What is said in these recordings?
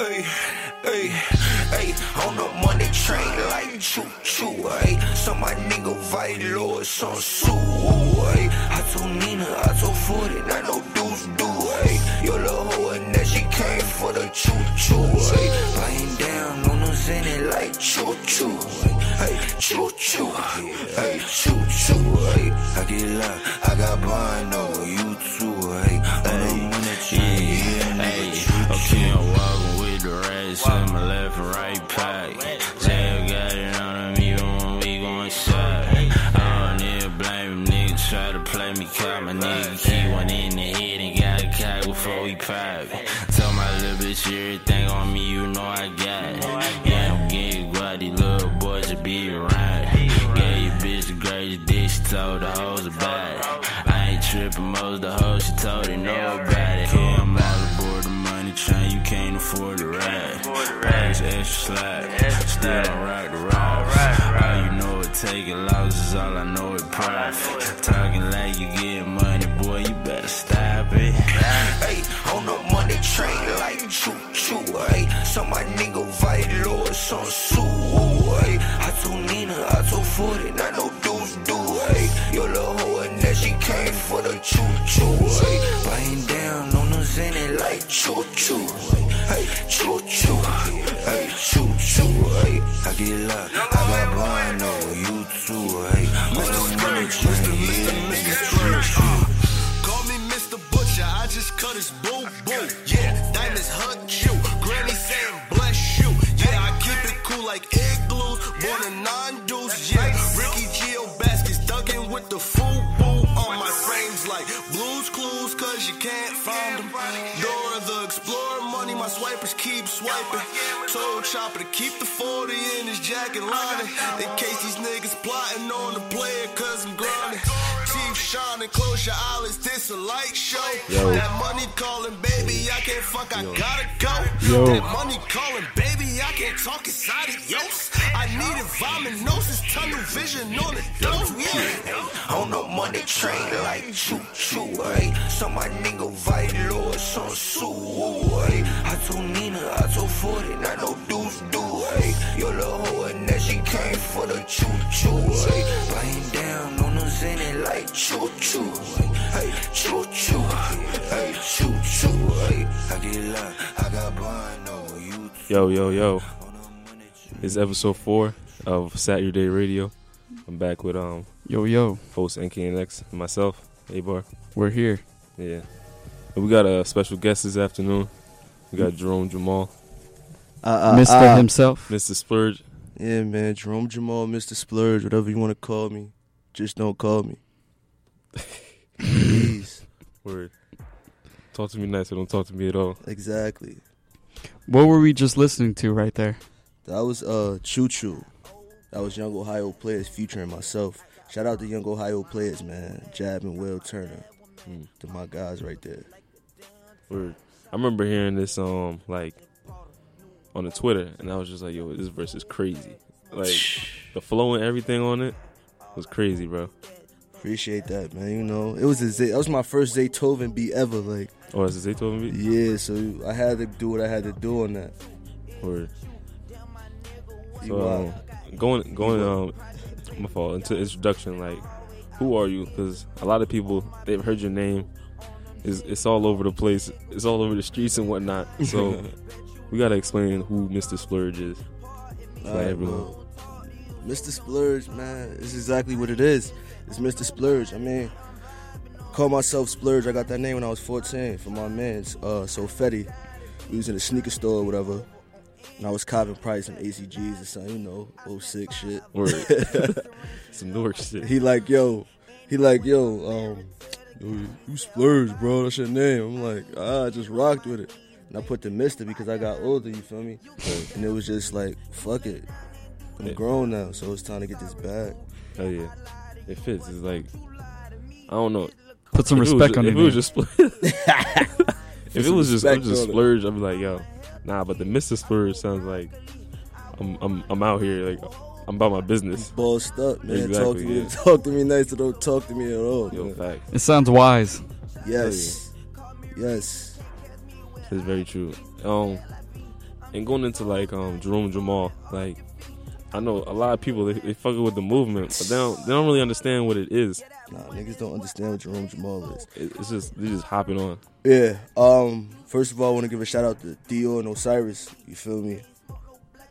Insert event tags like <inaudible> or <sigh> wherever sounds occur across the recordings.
Hey, hey, hey, on the money train like choo choo, hey. So my nigga Vilo is on Sue, hey. I told Nina, I told Footy, I know dudes do, hey. Your little hoe and that she came for the choo choo, hey. Lying down on the Zenny like choo choo, hey. Choo choo, hey, choo choo, hey. I get loud, I got bond over you too, hey. On the money train, tripping, most the hoes she told about it. Yeah, I'm out aboard the money train, you can't afford to ride. Bags extra slack, still don't rock the rocks. All you know is taking losses, all I know is profit. Talking like you get money, boy, you better stop it. Hey, on the money train like choo choo, hey. So my nigga Vilo is on Sue, hey. I told Nina, I told Footy, I know dudes do, hey. Your little came for the choo choo, hey. Lying down on the Zenny like choo choo, hey. Choo choo, hey, choo choo, hey. I get loud, keep swiping. Told Chopper to keep the 40 in his jacket lining. In case these niggas plotting on the player, cause I'm grinding. Teeth shining, close your eyelids, this a light show. That money calling, baby, I can't fuck, I gotta go. Yo. That money calling, baby, I can't talk inside of yos. I needed vominosis, tunnel vision on the dome, yeah. On the money train like choo choo, hey. So my nigga Vilo is on Sue, hey. I told Nina, I told Footy, I know dudes do, hey. Your little hoe and that she came for the choo choo, hey. Lying down on the Zenny like choo choo, hey. Choo choo, hey, choo choo, hey. I get loud, I got you too. Yo, yo, yo. It's episode four of Satyourday Radio. I'm back with um Yo, yo, host NKNX and myself, A-Bar. we're here. Yeah. And we got a special guest this afternoon. We got Jerome Jhamal, Uh, uh, Mr. uh, himself. Mista Splurge. Yeah, man. Jerome Jhamal, Mista Splurge, whatever you want to call me. Just don't call me. <laughs> Please. Word. Talk to me nice or don't talk to me at all. Exactly. What were we just listening to right there? That was uh Choo Choo. That was Young Ohio Players featuring myself. Shout out to Young Ohio Players, man. Jab and Will Turner. Mm. To my guys right there. Word. I remember hearing this um like on the Twitter and I was just like, yo, this verse is crazy. Like <sighs> the flow and everything on it was crazy, bro. Appreciate that, man. You know, it was a Z- that was my first Zaytoven beat ever. Like, Oh, is it Zaytoven beat? yeah, so I had to do what I had to do on that. Word. So um, going going um my fault into introduction like who are you because a lot of people they've heard your name it's, it's all over the place it's all over the streets and whatnot so <laughs> we gotta explain who Mista Splurge is All right, everyone. Mista Splurge, man, it's exactly what it is. It's Mista Splurge. I mean, call myself Splurge. I got that name when I was 14 from my man's uh, so Fetty. We was in a sneaker store or whatever. And I was copping probably some ACGs or something, you know, 06 shit. Word. <laughs> some Newark shit He like, yo, he like, yo, um, yo, you Splurge, bro. That's your name. I'm like, ah, I just rocked with it. And I put the Mister because I got older, you feel me? And it was just like, fuck it. I'm Yeah. grown now, so it's time to get this bag. oh yeah it fits it's like I don't know Put some If it was respect ju- on if your it was name. just Splurge if it was just, <laughs> I'm <laughs> respect just. Splurge I'd be like yo nah but the Mista Splurge sounds like I'm I'm I'm out here like I'm about my business Bossed up, man. talk Exactly, to me, talk to me nice, or don't talk to me at all. yo fact It sounds wise. Yes, yes. It's very true. Um, and going into like um Jerome Jhamal, like I know a lot of people they, they fucking with the movement, but they don't they don't really understand what it is. Nah, niggas don't understand what Jerome Jhamal is. It, it's just they're just hopping on. Yeah. Um. First of all, I want to give a shout out to Dio and Osiris. You feel me?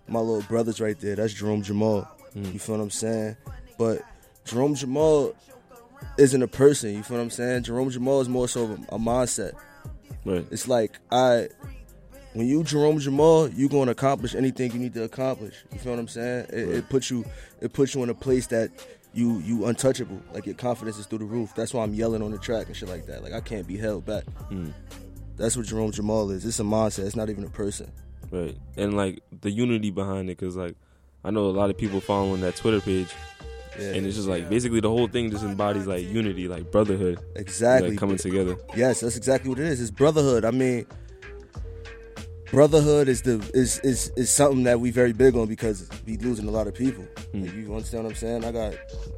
My little brothers right there. That's Jerome Jhamal. Mm. You feel what I'm saying? But Jerome Jhamal isn't a person. You feel what I'm saying? Jerome Jhamal is more so a, a mindset. Right. It's like I, when you Jerome Jhamal, you gonna accomplish anything you need to accomplish. You feel what I'm saying? It, it puts you, it puts you in a place that you you untouchable. Like your confidence is through the roof. That's why I'm yelling on the track and shit like that. Like I can't be held back. Mm. That's what Jerome Jhamal is. It's a mindset. It's not even a person. Right. And like the unity behind it, because like I know a lot of people following that Twitter page, Yeah. and it's just like basically the whole thing just embodies like unity, like brotherhood, exactly. like coming together. Yes, that's exactly what it is. It's brotherhood. I mean, brotherhood is the is is is something that we very big on because we losing a lot of people. Hmm. Like, you understand what I'm saying? I got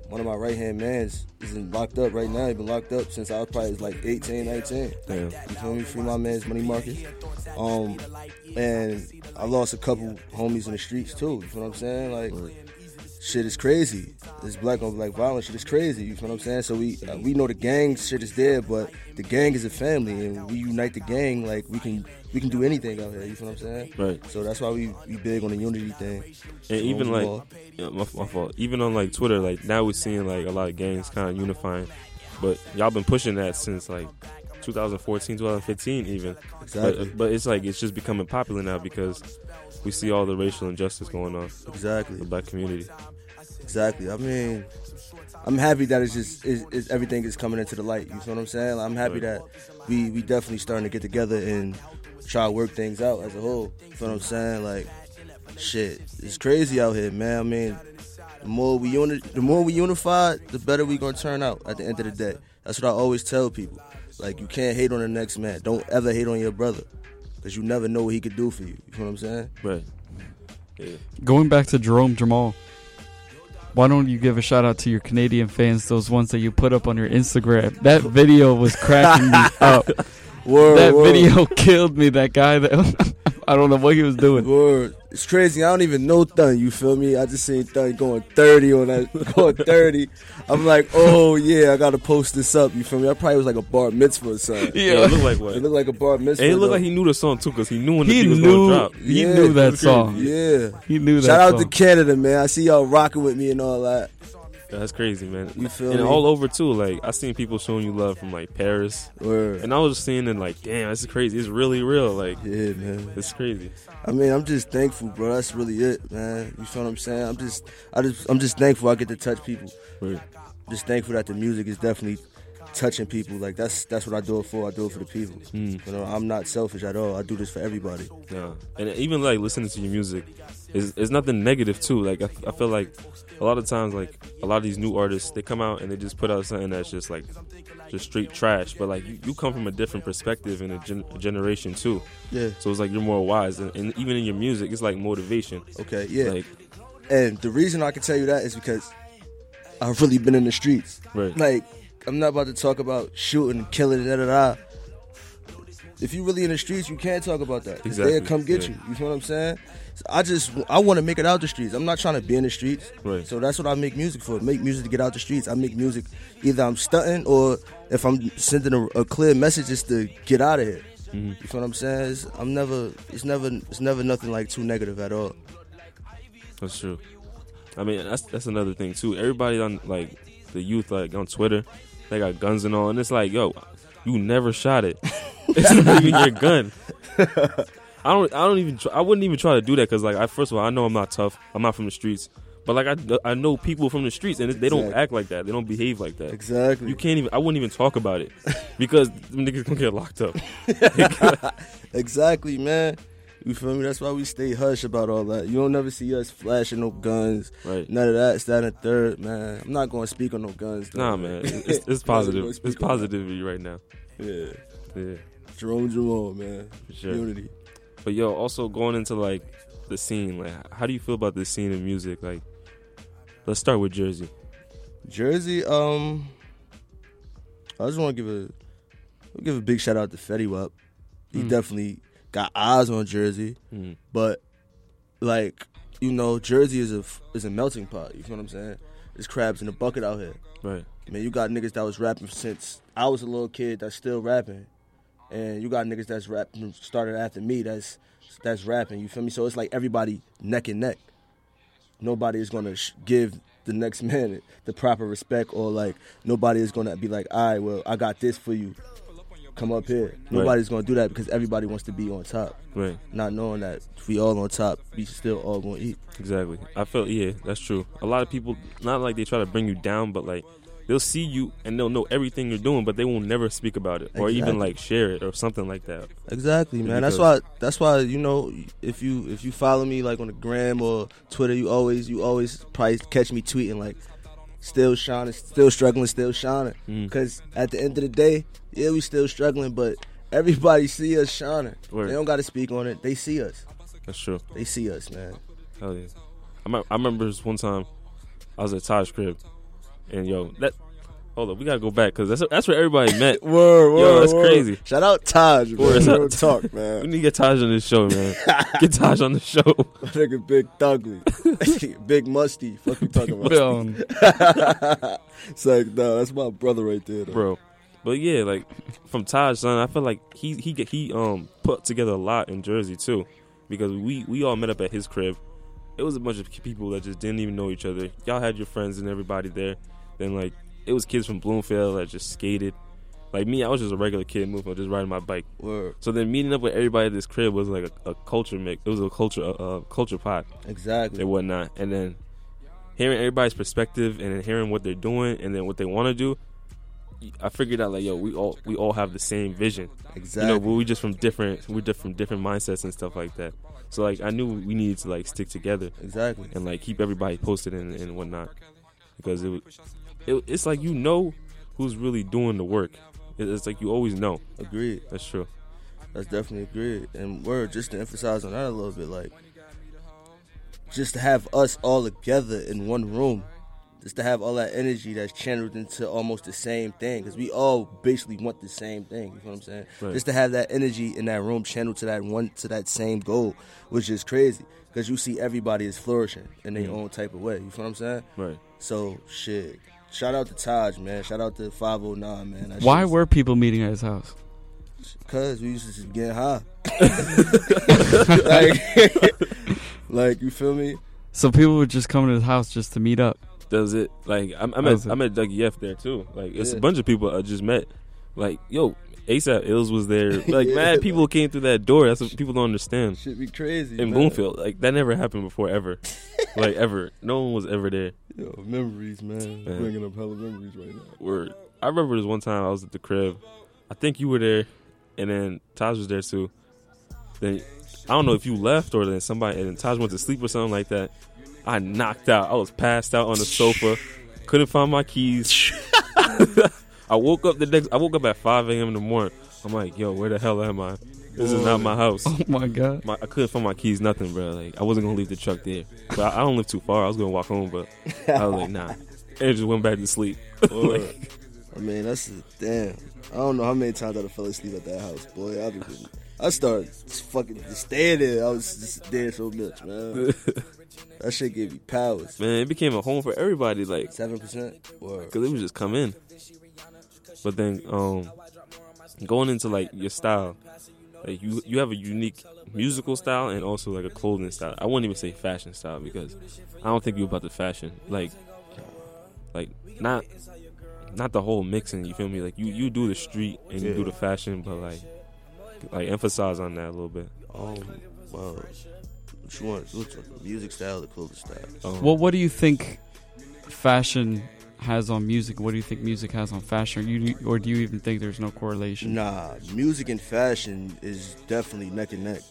one of my right hand mans is locked up right now. He been locked up since I was probably like 18, 19. Damn. You feel me? Free my man's money market. Um, and I lost a couple homies in the streets too. You know what I'm saying? Like, shit is crazy. This black on black violence shit is crazy. You know what I'm saying? So we uh, we know the gang shit is there, but the gang is a family, and we unite the gang. Like we can we can do anything out here. You know what I'm saying? Right. So that's why we we big on the unity thing. And even like, yeah, my, my fault. Even on like Twitter, like now we're seeing like a lot of gangs kind of unifying, but y'all been pushing that since like 2014, 2015, even. Exactly. But, but it's like it's just becoming popular now because we see all the racial injustice going on exactly. the black community. Exactly. I mean, I'm happy that it's just it's, it's, everything is coming into the light. You feel what I'm saying? I'm happy Right. that we we definitely starting to get together and try to work things out as a whole. You know what I'm saying? Like, shit, it's crazy out here, man. I mean, the more we uni- the more we unified, the better we gonna turn out at the end of the day. That's what I always tell people. Like, you can't hate on the next man. Don't ever hate on your brother, cause you never know what he could do for you. You know what I'm saying? Right. Yeah. Going back to Jerome Jhamal, why don't you give a shout out to your Canadian fans, those ones that you put up on your Instagram? That video was cracking me <laughs> up. Word, That word. video <laughs> killed me. That guy that <laughs> I don't know what he was doing. Word. It's crazy. I don't even know Thun. You feel me? I just seen Thun going 30 on that, <laughs> going 30. I'm like, oh yeah, I gotta post this up. You feel me? I probably was like a bar mitzvah or something. Yeah, it looked like what? It looked like a bar mitzvah. And it looked though. like he knew the song too, cause he knew when the He beat was gonna drop. he Yeah, knew that song. Yeah. He knew that. Song. Shout out song. to Canada, man. I see y'all rocking with me and all that. That's crazy, man. You feel and me? all over too. Like I seen people showing you love from like Paris, Word. and I was just seeing it like, damn, this is crazy. It's really real. Like Yeah, man. it's crazy. I mean, I'm just thankful, bro. That's really it, man. You feel what I'm saying? I'm just, I just, I'm just thankful I get to touch people. Right. Just thankful that the music is definitely touching people. Like that's that's what I do it for. I do it for the people. Mm. You know, I'm not selfish at all. I do this for everybody. Yeah, and even like listening to your music is is nothing negative too. Like I, I feel like a lot of times like a lot of these new artists they come out and they just put out something that's just like just straight trash. But like you, you come from a different perspective and a, gen- a generation too. Yeah. So it's like you're more wise, and, and even in your music, it's like motivation. Okay. Yeah. Like and the reason I can tell you that is because I've really been in the streets. right, Like, I'm not about to talk about shooting, killing, da da da. If you really in the streets, you can't talk about that. Exactly, They'll come get yeah. you. You feel what I'm saying? So I just, I want to make it out the streets. I'm not trying to be in the streets. Right. So that's what I make music for. Make music to get out the streets. I make music either I'm stunting or if I'm sending a, a clear message, is to get out of here. Mhm. You feel what I'm saying? It's, I'm never, it's never, it's never nothing like too negative at all. that's true. I mean, that's that's another thing too. Everybody on like the youth like on Twitter, they got guns and all, and it's like, yo, you never shot it. <laughs> <laughs> it's not even your gun. I don't. I don't even. Try, I wouldn't even try to do that because, like, I first of all, I know I'm not tough. I'm not from the streets, but like, I, I know people from the streets, and they don't Exactly. act like that. They don't behave like that. Exactly. You can't even. I wouldn't even talk about it <laughs> because them niggas gonna get locked up. <laughs> Exactly, man. You feel me? That's why we stay hush about all that. You don't never see us flashing no guns, Right. none of that. It's that and third, man. I'm not going to speak on no guns. though. Nah, man. It's, it's, it's positive. It's positivity right now. Yeah, Yeah, Jerome Jerome, man. for sure. Unity. But yo, also going into like the scene, like how do you feel about this scene in music? Like, let's start with Jersey. Jersey. Um, I just want to give a I'll give a big shout out to Fetty Wap. He Mm. definitely got eyes on Jersey, Mhm. but like you know, Jersey is a is a melting pot. You feel what I'm saying? There's crabs in a bucket out here. Right. Man, you got niggas that was rapping since I was a little kid that's still rapping, and you got niggas that's rapping started after me that's that's rapping. You feel me? So it's like everybody neck and neck. Nobody is gonna sh- give the next <laughs> man the proper respect, or like nobody is gonna be like, all right, well, I got this for you. Come up here. Nobody's gonna do that because everybody wants to be on top, Right. not knowing that if we all on top, we still all gonna eat. Exactly. I felt yeah, that's true. A lot of people not like they try to bring you down, but like they'll see you and they'll know everything you're doing, but they will never speak about it or even like share it or something like that. Exactly, man. That's why. That's why you know, if you if you follow me like on the gram or Twitter, you always you always probably catch me tweeting like, still shining, still struggling, still shining. Mm. Because at the end of the day, yeah, we still struggling, but everybody see us shining. Word. They don't got to speak on it. They see us. That's true. They see us, man. Hell yeah. I, me- I remember this one time I was at Taj's crib and yo, that hold up, we gotta go back because that's that's where everybody met. <laughs> Word, Yo, that's crazy. Shout out Taj, man. Word, shout Real out- talk, We need to get Taj on this show, man. get Taj on the show. <laughs> Nigga, big thugly, <laughs> big musty. Fuck you talking about? Um, it's like, no, that's my brother right there, though. bro. But yeah, like from Taj, son, I feel like he he he um put together a lot in Jersey too, because we we all met up at his crib. It was a bunch of people that just didn't even know each other. Y'all had your friends and everybody there. Then like it was kids from Bloomfield that just skated. Like me, I was just a regular kid moving, just riding my bike. Word, So then meeting up with everybody at this crib was like a, a culture mix. It was a culture a, a culture pot exactly. and whatnot. And then hearing everybody's perspective and then hearing what they're doing and then what they want to do, I figured out like yo, we all we all have the same vision. Exactly. You know, but we just from different we're just from different mindsets and stuff like that. So like I knew we needed to like stick together exactly. and like keep everybody posted and, and whatnot because it, was- it it's like you know who's really doing the work. It- It's like you always know. Agreed. That's true. That's definitely agreed. And we're just to emphasize on that a little bit, like, just to have us all together in one room, just to have all that energy that's channeled into almost the same thing, because we all basically want the same thing. You know what I'm saying? Right. Just to have that energy in that room channeled to that one to that same goal, which is crazy, because you see everybody is flourishing in their mm. own type of way. You feel what I'm saying? Right. So shit. Shout out to Taj, man. Shout out to 509, man. That why were people meeting at his house? Cause we used to just get high. <laughs> <laughs> like, <laughs> like you feel me? So people would just come to his house just to meet up. Does it like I'm, I'm at it? I'm at Dougie F there too. Like it's Yeah. a bunch of people I just met. Like yo, ASAP Ills was there. <laughs> Like Yeah. mad people came through that door. That's what people don't understand. Should be crazy. In man. Bloomfield, like that never happened before ever. <laughs> like ever, no one was ever there. Yo, memories, man. Man. Bringing up hella memories right now. Word. I remember this one time I was at the crib. I think you were there, and then Taj was there too. Then I don't know if you left or then somebody and then Taj went to sleep or something like that. I knocked out. I was passed out on the sofa. Couldn't find my keys. <laughs> I woke up the next. I woke up at 5 a.m. in the morning. I'm like, yo, where the hell am I? This is not my house. Oh my god. My, I couldn't find my keys, nothing, bro. Like I wasn't gonna leave the truck there, but I, I don't live too far. I was gonna walk home, but I was like, nah. <laughs> And just went back to sleep. <laughs> like, I mean, that's damn. I don't know how many times I fell asleep at that house, boy. I, just, I started fucking there. I was just there so much, man. <laughs> that shit gave me powers. man, it became a home for everybody. Like Seven percent. Because it would just come in. But then, um, going into like your style, like you you have a unique musical style and also like a clothing style. I wouldn't even say fashion style because I don't think you're about the fashion. Like, like not not the whole mixing. You feel me? Like you you do the street and you Yeah. do the fashion, but like like emphasize on that a little bit. Um, well, what you want? What's the music style, the clothing style? Um, Well, what do you think fashion has on music? What do you think music has on fashion? Or, you, or do you even think there's no correlation? Nah, music and fashion is definitely neck and neck.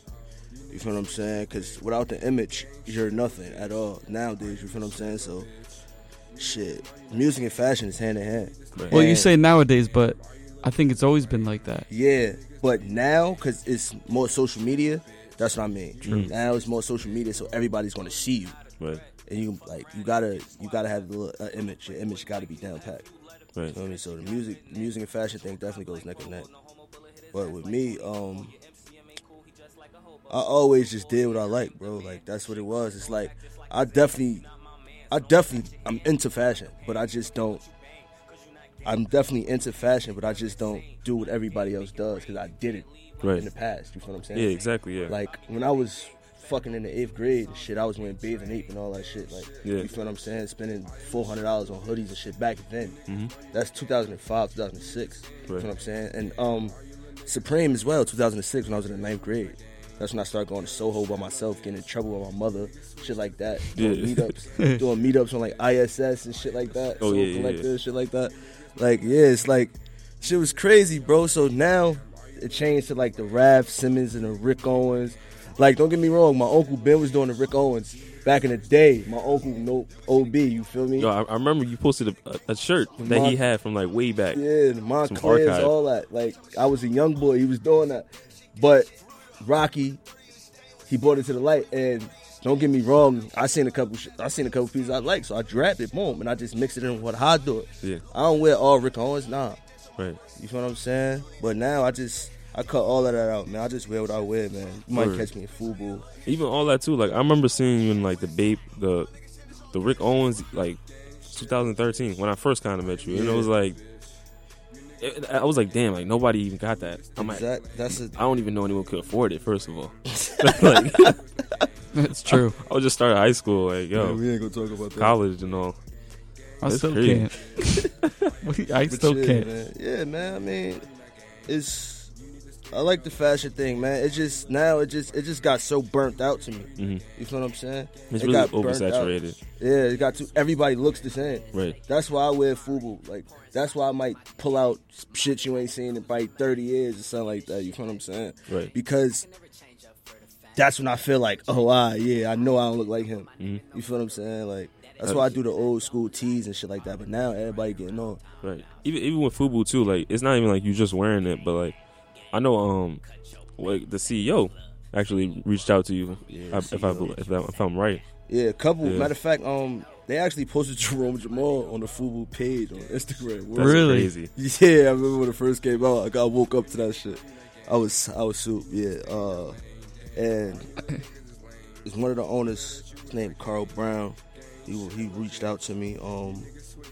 You feel what I'm saying? Because without the image, you're nothing at all nowadays. You feel what I'm saying? So, shit, music and fashion is hand in hand. Right. Well, you say nowadays, but I think it's always been like that. Yeah, but now because it's more social media, that's what I mean. True. Now it's more social media, so everybody's gonna see you, right, and you like you gotta you gotta have the little, uh, image. Your image got to be down pat. right. You know what I mean? So the music, music and fashion thing definitely goes neck and neck. But with me, um, I always just did what I like, bro. Like that's what it was. It's like I definitely, I definitely, I'm into fashion, but I just don't. I'm definitely into fashion, but I just don't do what everybody else does because I did it Right. in the past. You feel what I'm saying? Yeah, exactly. Yeah. Like when I was fucking in the eighth grade and shit, I was wearing bathing ape and all that shit. Like, Yeah. you feel what I'm saying? Spending four hundred dollars on hoodies and shit back then. That's 2005, 2006. You Right. feel what I'm saying? And um, Supreme as well, 2006 when I was in the ninth grade. That's when I started going to Soho by myself, getting in trouble with my mother, shit like that. Doing Yeah. meetups, <laughs> doing meetups on like ISS and shit like that. Oh, Soul yeah, yeah, yeah. shit like that. Like, yeah, it's like shit was crazy, bro. So now it changed to like the Raf Simons and the Rick Owens. Like, don't get me wrong, my uncle Ben was doing the Rick Owens back in the day. My uncle no OB, you feel me? Yo, I, I remember you posted a, a, shirt that Mon- he had from like way back. Yeah, the Monclers, all that. Like I was a young boy, he was doing that. But Rocky, he brought it to the light, and don't get me wrong, I seen a couple, sh- I seen a couple pieces I like, so I grabbed it, boom, and I just mixed it in with what I do it. Yeah. I don't wear all Rick Owens, nah. Right. You feel what I'm saying? But now I just, I cut all of that out, man. I just wear what I wear, man. You might Word. catch me in FUBU. Even all that too. Like I remember seeing you in like the Babe, the the Rick Owens, like 2013 when I first kind of met you, and it was like, it, I was like, damn, like nobody even got that. I'm like, That, that's a, I don't even know anyone could afford it. First of all, <laughs> <laughs> like <laughs> It's true. I was just started high school, like yo, we ain't gonna talk about that. college and all. I That's still crazy. can't. <laughs> I But still yeah, can't. Man. Yeah, man. I mean, it's. I like the fashion thing, man. It just now it just it just got so burnt out to me. hmm You feel what I'm saying? It's It really got burnt out. oversaturated, Yeah, it got to everybody looks the same. right? That's why I wear FUBU. Like that's why I might pull out shit you ain't seen in probably 30 years or something like that. You feel what I'm saying? Right. Because that's when I feel like, oh, ah, yeah, I know I don't look like him. Mm-hmm. You feel what I'm saying? Like that's why I do the old school tees and shit like that. But now everybody getting on. Right. Even even with Fubu too, like it's not even like you just wearing it, but like I know um like the CEO actually reached out to you Yeah, I- if I, if I if I'm right. Yeah, a couple. Yeah. Matter of fact, um, they actually posted <laughs> Jerome Jhamal on the FUBU page on Instagram. That's Really? crazy. Yeah, I remember when it first came out. I got woke up to that shit. I was I was soup. Yeah, uh, and it's one of the owners. named Carl Brown. He he reached out to me. Um,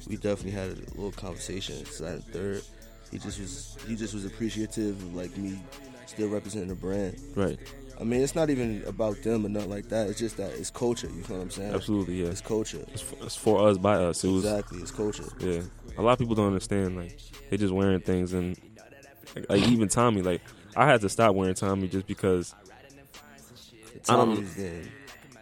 we definitely had a little conversation. Second, third. He just was he just was appreciative of like me still representing the brand. Right. I mean, it's not even about them or nothing like that. It's just that it's culture. You know what I'm saying? Absolutely, yeah. It's culture. It's for, it's for us by us. It was Exactly, it's culture. yeah. A lot of people don't understand like they just wearing things and like, like even Tommy like I had to stop wearing Tommy just because I don't- Tommy's game.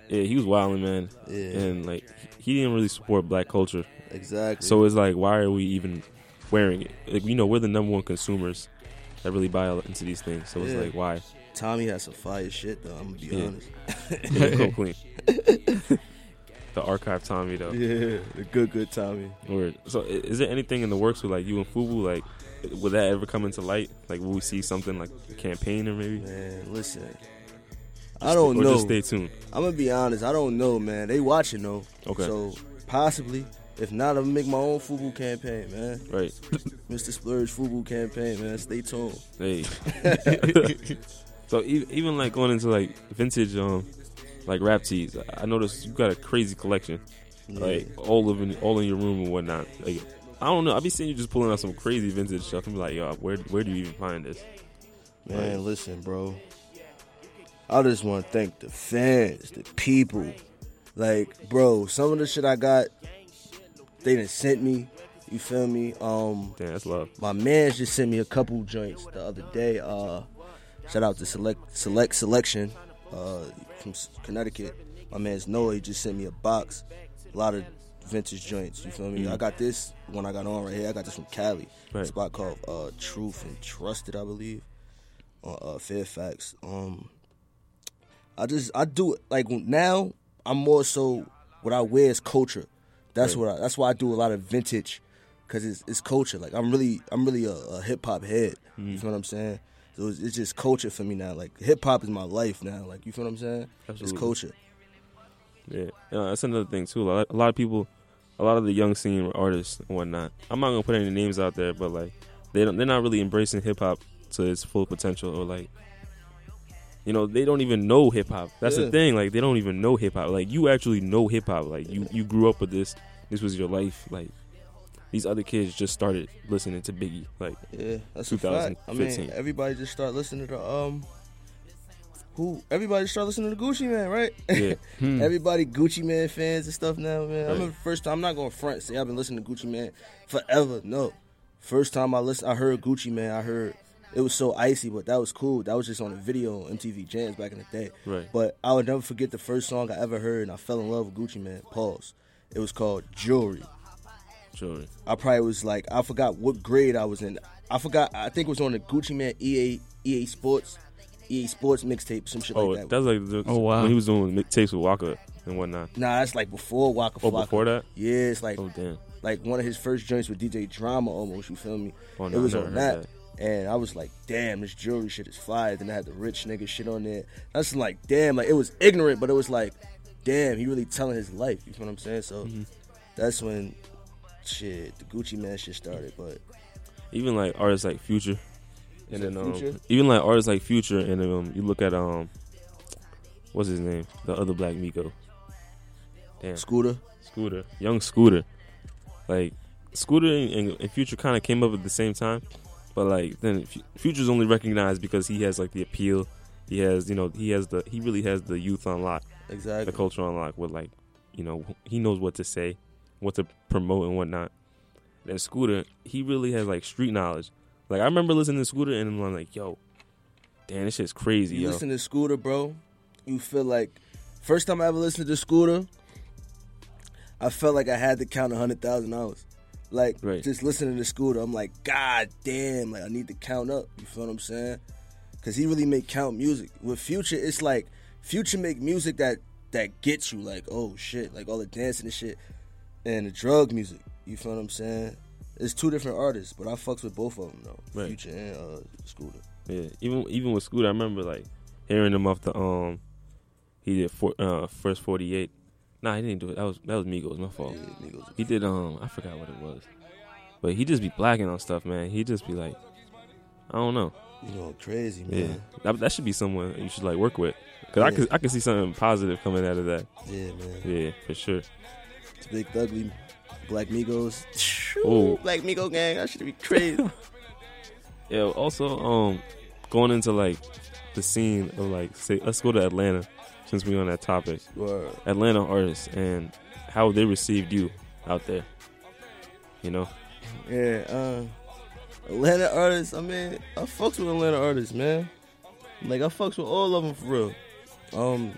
yeah he was wilding man Yeah. and like he didn't really support black culture Exactly. So it's like, why are we even wearing it? Like, you know, we're the number one consumers that really buy into these things. So it's like, why? Tommy has some fire shit though. I'm gonna be Yeah. honest. <laughs> Yeah, <laughs> clean. the archive Tommy though. Yeah, the good, good Tommy. Word. So is there anything in the works with like you and Fubu? Like, would that ever come into light? Like, will we see something like a campaign or maybe? Man, listen. I don't or know. Just stay tuned. I'm gonna be honest. I don't know, man. They watching though. Okay. So possibly, if not, I'm gonna make my own FUBU campaign, man. Right. <laughs> Mista Splurge FUBU campaign, man. Stay tuned. Hey. <laughs> so even, even like going into like vintage um like rap tees, I- noticed you got a crazy collection. like all of in all in your room and whatnot. Like I don't know. I be seeing you just pulling out some crazy vintage stuff. I'm like, yo, where where do you even find this? Man, listen, bro. I just want to thank the fans, the people. Like, bro, some of the shit I got, they done sent me. You feel me? Um, Damn, that's love. my man just sent me a couple joints the other day. Uh, shout out to Select Select Selection uh, from Connecticut. My man's Noah. He just sent me a box, a lot of vintage joints. You feel me? I got this one I got on right here. I got this from Cali, Right. a spot called uh, Truth and Trusted, I believe, on uh, Fairfax. Um, I just I do it like now. I'm more so what I wear is culture. That's what I, that's why I do a lot of vintage because it's, it's culture. Like I'm really I'm really a, a hip hop head. You hmm. feel what I'm saying? So it's, it's just culture for me now. Like hip hop is my life now. Like you feel what I'm saying? Absolutely. It's culture. Yeah, yeah, that's another thing too. A lot, a lot of people, a lot of the young scene artists and whatnot. I'm not gonna put any names out there, but like they don't, they're not really embracing hip hop to its full potential, or like you know they don't even know hip hop. That's Yeah. the thing. Like they don't even know hip hop. Like you actually know hip hop. Like you you grew up with this. This was your life. Like these other kids just started listening to Biggie. Like Yeah, that's a fact. I mean, everybody just start listening to um, who? Everybody just start listening to Gucci Mane, right? yeah, <laughs> Hmm. Everybody Gucci Mane fans and stuff now, man. I Right. remember the first time. I'm not going to front say I've been listening to Gucci Mane forever. No, first time I listened, I heard Gucci Mane. I heard it was so icy, but that was cool. That was just on a video on MTV Jams back in the day. Right. But I would never forget the first song I ever heard, and I fell in love with Gucci Mane. Pause. It was called Jewelry. sure. I probably was like I forgot what grade I was in. I forgot. I think it was on the Gucci Mane EA EA Sports EA Sports mixtape, some shit Oh, like that. that's like the, Oh, wow. when he was doing mixtapes with Waka and whatnot. nah, that's like before Waka Oh, Flocka. before that. Yeah, it's like Oh damn. like one of his first joints with DJ Drama almost. You feel me? Oh, it no, I was on heard that. And I was like, damn, this jewelry shit is fire. Then I had the rich nigga shit on there. That's like, damn, like it was ignorant, but it was like, damn, he really telling his life. You know what I'm saying? So Mm-hmm. that's when shit, the Gucci Mane shit started. But Even like artists like Future, and then um, Future? even like artists like Future, and then um, you look at um, what's his name, the other Black Migo. Damn, Scooter, Scooter, young Scooter. Like Scooter and, and Future kind of came up at the same time, but like then Fu- Future's only recognized because he has like the appeal. He has, you know, he has the he really has the youth on lock, exactly. the culture on lock. With like, you know, he knows what to say, what to promote and whatnot. Then Scooter, he really has like street knowledge. Like I remember listening to Scooter and I'm like, yo, damn, this shit's crazy, You yo. listen to Scooter, bro. You feel like first time I ever listened to Scooter, I felt like I had to count a hundred thousand dollars. Like Right. just listening to Scooter, I'm like, God damn, like I need to count up. You feel what I'm saying? Cause he really make count music. With Future, it's like Future make music that that gets you like, oh shit, like all the dancing and shit, and the drug music. You feel what I'm saying? It's two different artists, but I fucks with both of them though, Right. Future and uh, Scooter. Yeah, even even with Scooter, I remember like hearing him off the um, he did for, uh first forty eight. Nah, he didn't do it. That was that was Migos. My fault. Yeah, Migos. He did um, I forgot what it was, but he just be blacking on stuff, man. He just be like, I don't know. You know, crazy Yeah, man. that, that should be someone you should like work with, cause I Yeah. could I could see something positive coming out of that. Yeah, man. Yeah, for sure. It's Big Ugly, Black Migos. Oh. Black Migo gang. <laughs> That should be crazy. <laughs> Yeah. Also, um, going into like the scene of like, say, let's go to Atlanta, since we on that topic. Word. Atlanta artists and how they received you out there. You know, Yeah, uh, Atlanta artists. I mean, I fucks with Atlanta artists, man. Like I fucks with all of them for real. Um,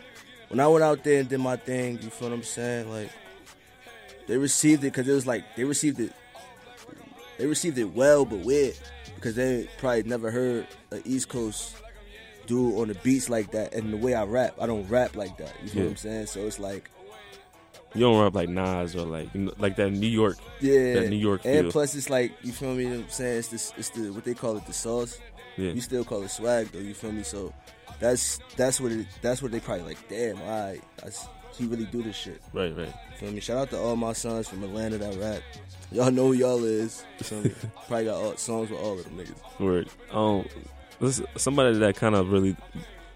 when I went out there and did my thing, you feel what I'm saying? Like they received it because it was like they received it. They received it well, but weird because they probably never heard an East Coast dude on the beats like that. And the way I rap, I don't rap like that. You feel Yeah. what I'm saying? So it's like, you don't rap like Nas or like you know, like that New York. yeah, That New York And feel. plus, it's like you feel me. You know what I'm saying it's the it's the what they call it the sauce. Yeah, You still call it swag though. You feel me? So that's that's what it, that's what they probably like. Damn, I, that's, he really do this shit. right, right. You feel me? Shout out to all my sons from Atlanta that rap. Y'all know who y'all is. You feel me? <laughs> probably got all, songs with all of them niggas. Word. Um, this somebody that kind of really,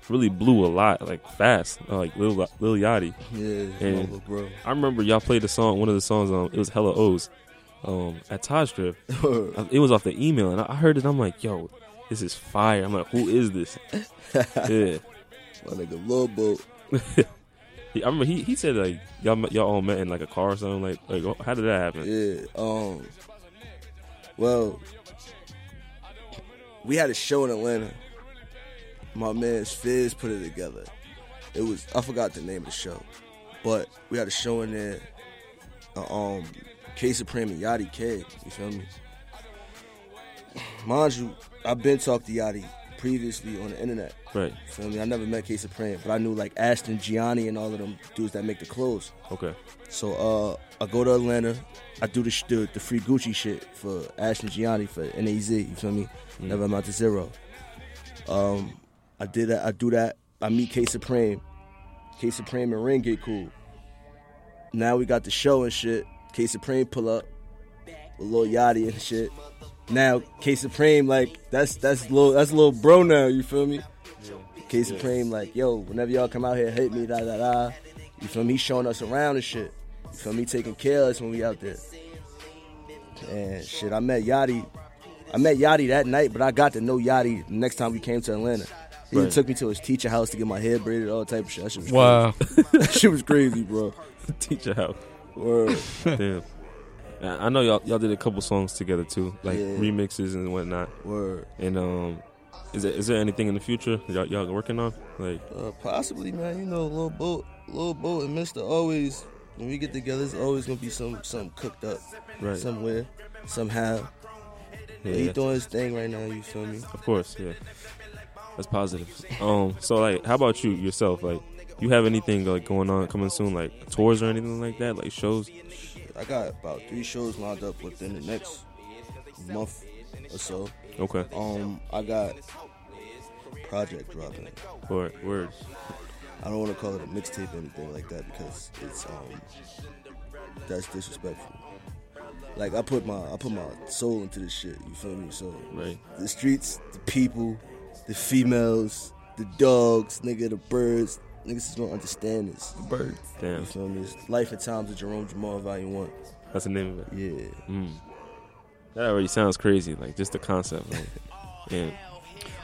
really blew a lot like fast, like Lil Lil Yachty. Yeah, And- bro. I remember y'all played the song, one of the songs. Um, it was Hella O's. Um, at Taj. <laughs> Uh, It was off the email, and I heard it. I'm like, yo, this is fire. I'm like, who is this? <laughs> yeah. my nigga Lil Boat. <laughs> He, I remember he, he said like y'all y'all all met in like a car or something like like how did that happen? Yeah. Um. Well, we had a show in Atlanta. My man Fizz put it together. It was I forgot the name of the show, but we had a show in there. Uh, um, K Supreme and Yachty K. You feel me? Mind you, I've been talking to Yachty previously on the internet. Right. Feel me? I never met K Supreme, but I knew like Ashton Gianni and all of them dudes that make the clothes. Okay. So uh, I go to Atlanta. I do the, the the free Gucci shit for Ashton Gianni for NAZ. You feel me? Never amount to zero. Um, I did that. I do that. I meet K Supreme. K Supreme and Ring get cool. Now we got the show and shit. K Supreme pull up with Lil Yachty and shit. Now K Supreme like that's that's little that's a little bro now. You feel me? K Supreme, like, yo, whenever y'all come out here, hit me, da da da. You feel me? He's showing us around and shit. You feel me? Taking care of us when we out there. And shit, I met Yachty. I met Yachty that night, but I got to know Yachty the next time we came to Atlanta. He Right. took me to his teacher house to get my hair braided, all type of shit. That shit was Wow. crazy. <laughs> that shit was crazy, bro. <laughs> Teacher house. Word. Damn. I know y'all y'all did a couple songs together too, like Yeah. remixes and whatnot. Word. And um, is there is there anything in the future y'all, y'all working on? Like, Uh, possibly, man. You know, little boat, little boat, and Mister always. When we get together, it's always gonna be some something cooked up right? somewhere, somehow. yeah, He doing his thing right now. You feel me? Of course, yeah. That's positive. Um, so like, how about you yourself? Like, you have anything like going on coming soon, like tours or anything like that, like shows? I got about three shows lined up within the next month or so. Okay, Um, I got project dropping. word, word. I don't want to call it a mixtape or anything like that because it's um that's disrespectful. Like I put my I put my soul into this shit. You feel me? So Right. the streets, the people, the females, the dogs, nigga, the birds. Niggas is gonna understand this. Birds. Damn, You feel me? It's Life and Times of Jerome Jhamal Volume One. that's the name of it. Yeah. Mm. That already sounds crazy. Like just the concept. Like, <laughs> and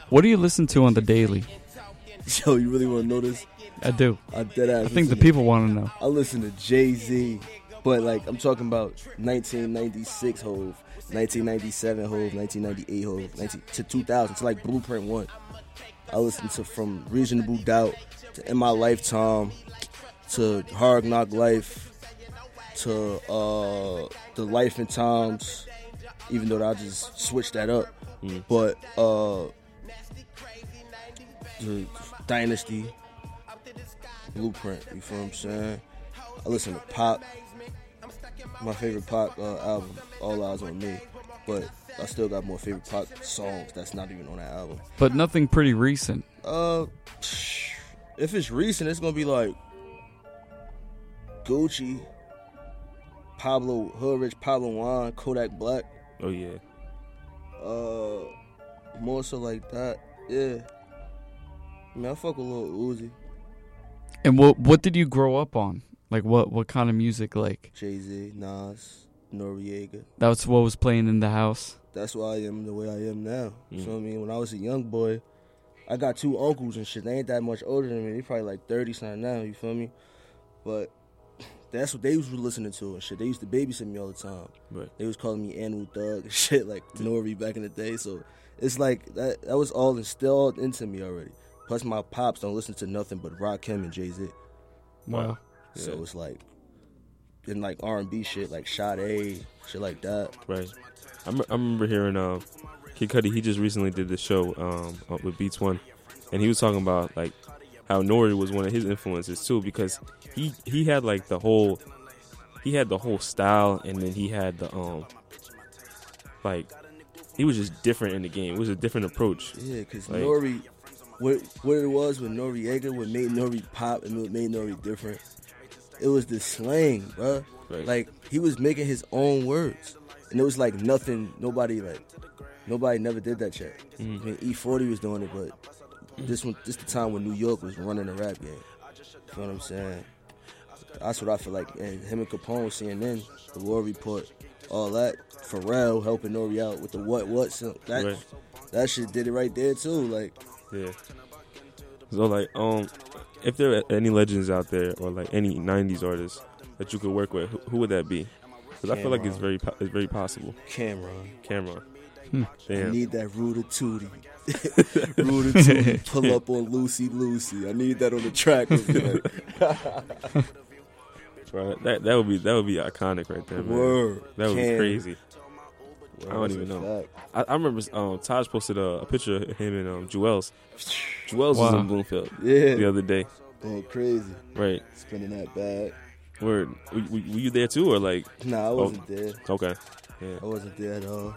What do you listen to on the daily? <laughs> Yo, you really want to know this? I do. I dead ass. I think the to- people want to know. I listen to Jay Z, but like I'm talking about 1996 Hove, 1997 Hove, 1998 Hove, 19, to 2000 to like Blueprint One. I listen to from Reasonable Doubt to In My Lifetime to Hard Knock Life to uh the Life and Times. Even though I just switched that up, Mm. but uh the Dynasty, Blueprint. You feel what I'm saying? I listen to pop. My favorite pop uh, album, All Eyez on Me, but I still got more favorite pop songs that's not even on that album. But nothing pretty recent. Uh, if it's recent, it's gonna be like Gucci, Pablo Hood Rich, Pablo Juan, Kodak Black. oh yeah, Uh, more so like that. Yeah. I mean, I fuck with Lil Uzi, And what what did you grow up on? Like what what kind of music? Like Jay Z, Nas, Noreaga. that's what was playing in the house. that's why I am the way I am now. You know what I mean? When I was a young boy, I got two uncles and shit. They ain't that much older than me. They probably like thirty something now. You feel me? But <laughs> that's what they was listening to and shit. They used to babysit me all the time. right. They was calling me Animal Thug and <laughs> shit like Nori back in the day. So it's like that. That was all instilled into me already. Plus, my pops don't listen to nothing but Rakim and Jay Z. Wow. So Yeah. it's like, and like R and B shit, like Sade, shit like that. Right. I remember hearing uh, Kid Cudi. He just recently did this show um, with Beats One, and he was talking about like how Nori was one of his influences too, because he he had like the whole he had the whole style, and then he had the um like he was just different in the game. It was a different approach. Yeah, because Like- Nori, what what it was with Noreaga, what made Nori pop and what made Nori different, it was the slang, bro. Right. Like he was making his own words, and it was like nothing. Nobody like nobody never did that shit. I mean, E40 was doing it, but this one, this the time when New York was running the rap game. You know what I'm saying? That's what I feel like. And him and Capone, CNN, the War Report, all that. Pharrell helping Nori out with the what what. So that Right. that shit did it right there too. Like Yeah. So like, um, if there are any legends out there or like any '90s artists that you could work with, who, who would that be? Because I feel like it's very it's very possible. Cam'ron, Cam'ron. Hmm. I need that Ruda Tootie. <laughs> Ruda Tootie, pull up on Lucy Lucy. I need that on the track. Like, Right. <laughs> That that would be that would be iconic right there, man. Word. That would be Cam. crazy. I don't even know. I, I remember um, Taj posted a, a picture of him and um, Jewels. Jewels was in Bloomfield yeah. the other day. going crazy. Right. Spinning that bag. Word. Were, were were you there too, or like? Nah, I wasn't there. Okay. Yeah. I wasn't there at all.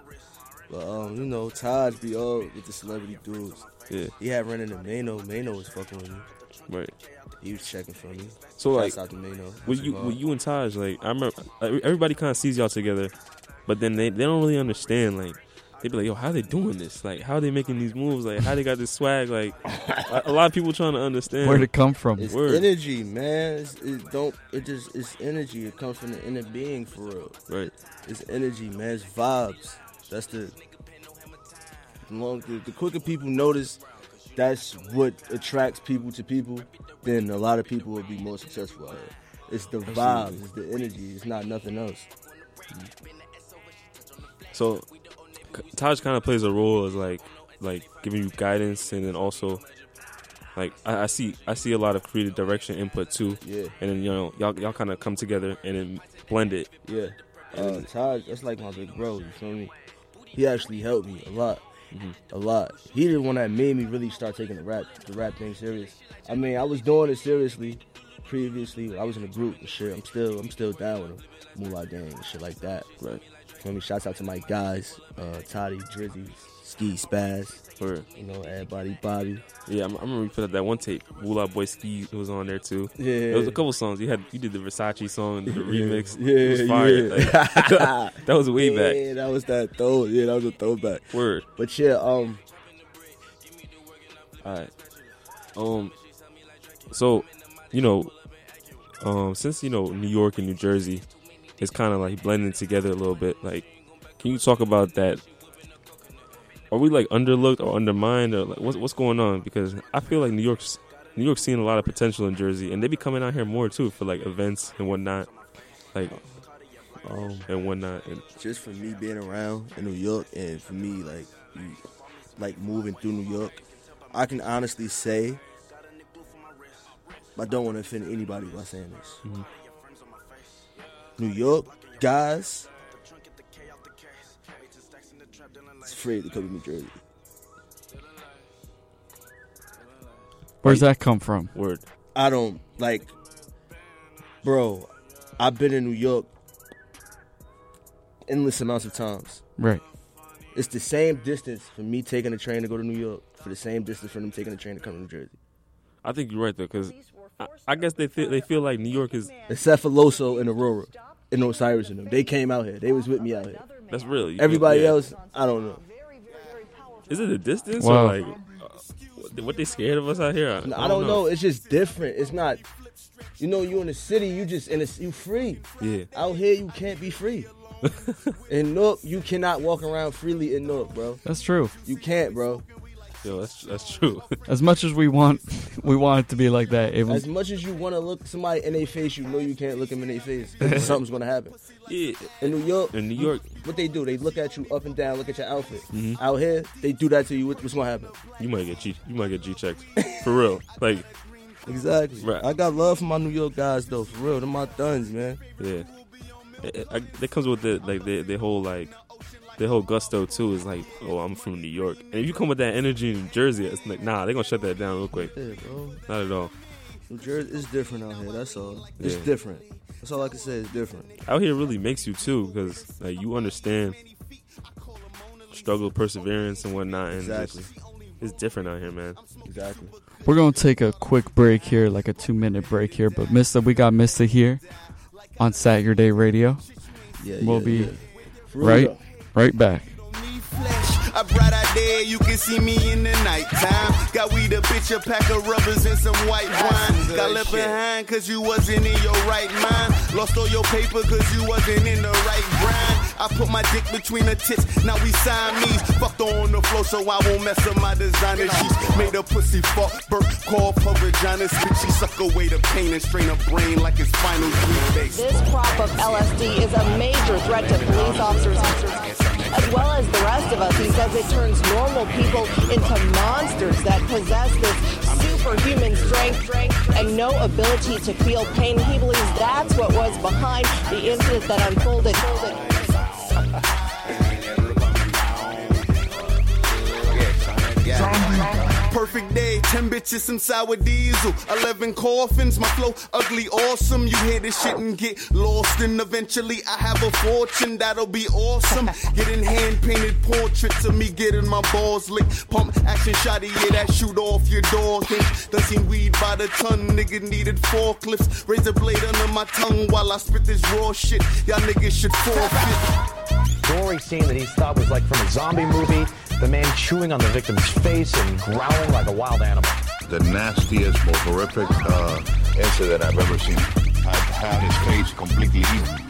But um, you know, Taj be all with the celebrity dudes. Yeah. He had run into Mano. Mano was fucking with me. Right. He was checking for me. So like, Shouts out to Mano. With you, with you and Taj, like I remember, everybody kind of sees y'all together, but then they, they don't really understand like they'd be like, "Yo, how they doing this? Like, how they making these moves? Like, how they got this swag? Like, a, a lot of people trying to understand Where'd it come from? It's Word. energy, man. It's, it don't. It just. It's energy. It comes from the inner being for real. right? It's energy, man. It's vibes. That's the. The, long, the, the quicker people notice that's what attracts people to people, then a lot of people will be more successful out here. It's the vibes, it's the energy. It's not nothing else. So, Taj kind of plays a role as like, like giving you guidance, and then also, like, I, I see, I see a lot of creative direction input too. Yeah, And then you know, y'all, y'all kind of come together and then blend it. yeah. Uh, Taj, that's like my big bro. You feel me? He actually helped me a lot, a lot. He the one that made me really start taking the rap, the rap thing serious. I mean, I was doing it seriously previously. I was in a group and shit. I'm still, I'm still down with him, Moolah Gang and shit like that. Right. Feel me? Shouts out to my guys, uh, Toddy, Drizzy, Ski, Spaz. for You know, everybody, Bobby. yeah, I'm, I remember you put out that one tape. Wula Boy Ski was on there too. Yeah, There was a couple songs. You had you did the Versace song, the remix. Yeah, it was fire. yeah. Like, <laughs> that was way back. Yeah, that was that throw. Yeah, that was a throwback. Word. But yeah, um, All right. Um. So, you know, um, since you know New York and New Jersey, it's kind of like blending together a little bit. Like, can you talk about that? Are we like underlooked or undermined, or like what's what's going on? Because I feel like New York's New York's seeing a lot of potential in Jersey, and they be coming out here more too for like events and whatnot, like um, and whatnot. And just for me being around in New York and for me like like moving through New York, I can honestly say I don't want to offend anybody by saying this. Mhm. New York guys, it's afraid to come to New Jersey. Where's that come from? word. I don't like, bro. I've been in New York endless amounts of times. Right. It's the same distance for me taking a train to go to New York for the same distance for them taking a train to come to New Jersey. I think you're right though, because I, I guess they feel they feel like New York is Except for Loso and Aurora and Osiris and them. They came out here. They was with me out here. That's real. You- Everybody yeah. else, I don't know. Is it a distance Wow. or like uh, what- what they scared of us out here? I, I don't know. It's just different. It's not. You know, you in the city, you just in a, you free. Yeah, Out here, you can't be free. <laughs> in Newark, you cannot walk around freely in Newark, bro. That's true. You can't, bro. Yo, that's that's true. <laughs> As much as we want, we want it to be like that. It As much as you want to look somebody in their face, you know you can't look them in their face. <laughs> Something's gonna happen. yeah, In New York, in New York, what they do, they look at you up and down, look at your outfit. Mhm. Out here, they do that to you. What- What's gonna happen? you might get G, you might get G checks for real. Like, Exactly. Right. I got love for my New York guys though, for real. They're my thuns, man. yeah, it, it, I, that comes with the like the the whole like the whole gusto too. Is like, oh, I'm from New York, and if you come with that energy in New Jersey, it's like, nah, they're gonna shut that down real quick. Yeah, bro. Not at all. New Jersey is different out here. That's all. It's Yeah. different. That's all I can say. It's different. Out here really makes you too, because like you understand struggle, perseverance, and whatnot, and Exactly. just, it's different out here, man. Exactly. we're gonna take a quick break here, like a two minute break here. But Mista, we got Mista here on Satyourday Radio. Yeah. We'll yeah, be yeah. For real, right, though. Right back. I brought out there, you can see me in the nighttime. Got weed, a bitch, a pack of rubbers, and some white wine. Got left behind cause you wasn't in your right mind. Lost all your paper cause you wasn't in the right grind. I put my dick between her tits, now we Siamese. Fucked her on the floor so I won't mess up my designer sheets. Made a pussy fuck, burp, call her vagina. Spit, she suck away the pain and strain her brain like it's final three base. This crop of LSD is a major threat to police officers as well as the rest of us. He says it turns normal people into monsters that possess this superhuman strength strength and no ability to feel pain. He believes that's what was behind the incident that unfolded. <laughs> Perfect day, 10 bitches, some sour diesel, 11 coffins, my flow ugly, awesome. You hear this shit and get lost, and eventually I have a fortune that'll be awesome. Getting hand painted portraits of me getting my balls licked. Pump action shotty, yeah, that shoot off your door. Think, seen weed by the ton, nigga needed forklifts. Razor blade under my tongue while I spit this raw shit. Y'all niggas should forfeit. gory scene that he thought was like from a zombie movie. The man chewing on the victim's face and growling like a wild animal. the nastiest, most horrific uh, incident I've ever seen. I've had his face completely eaten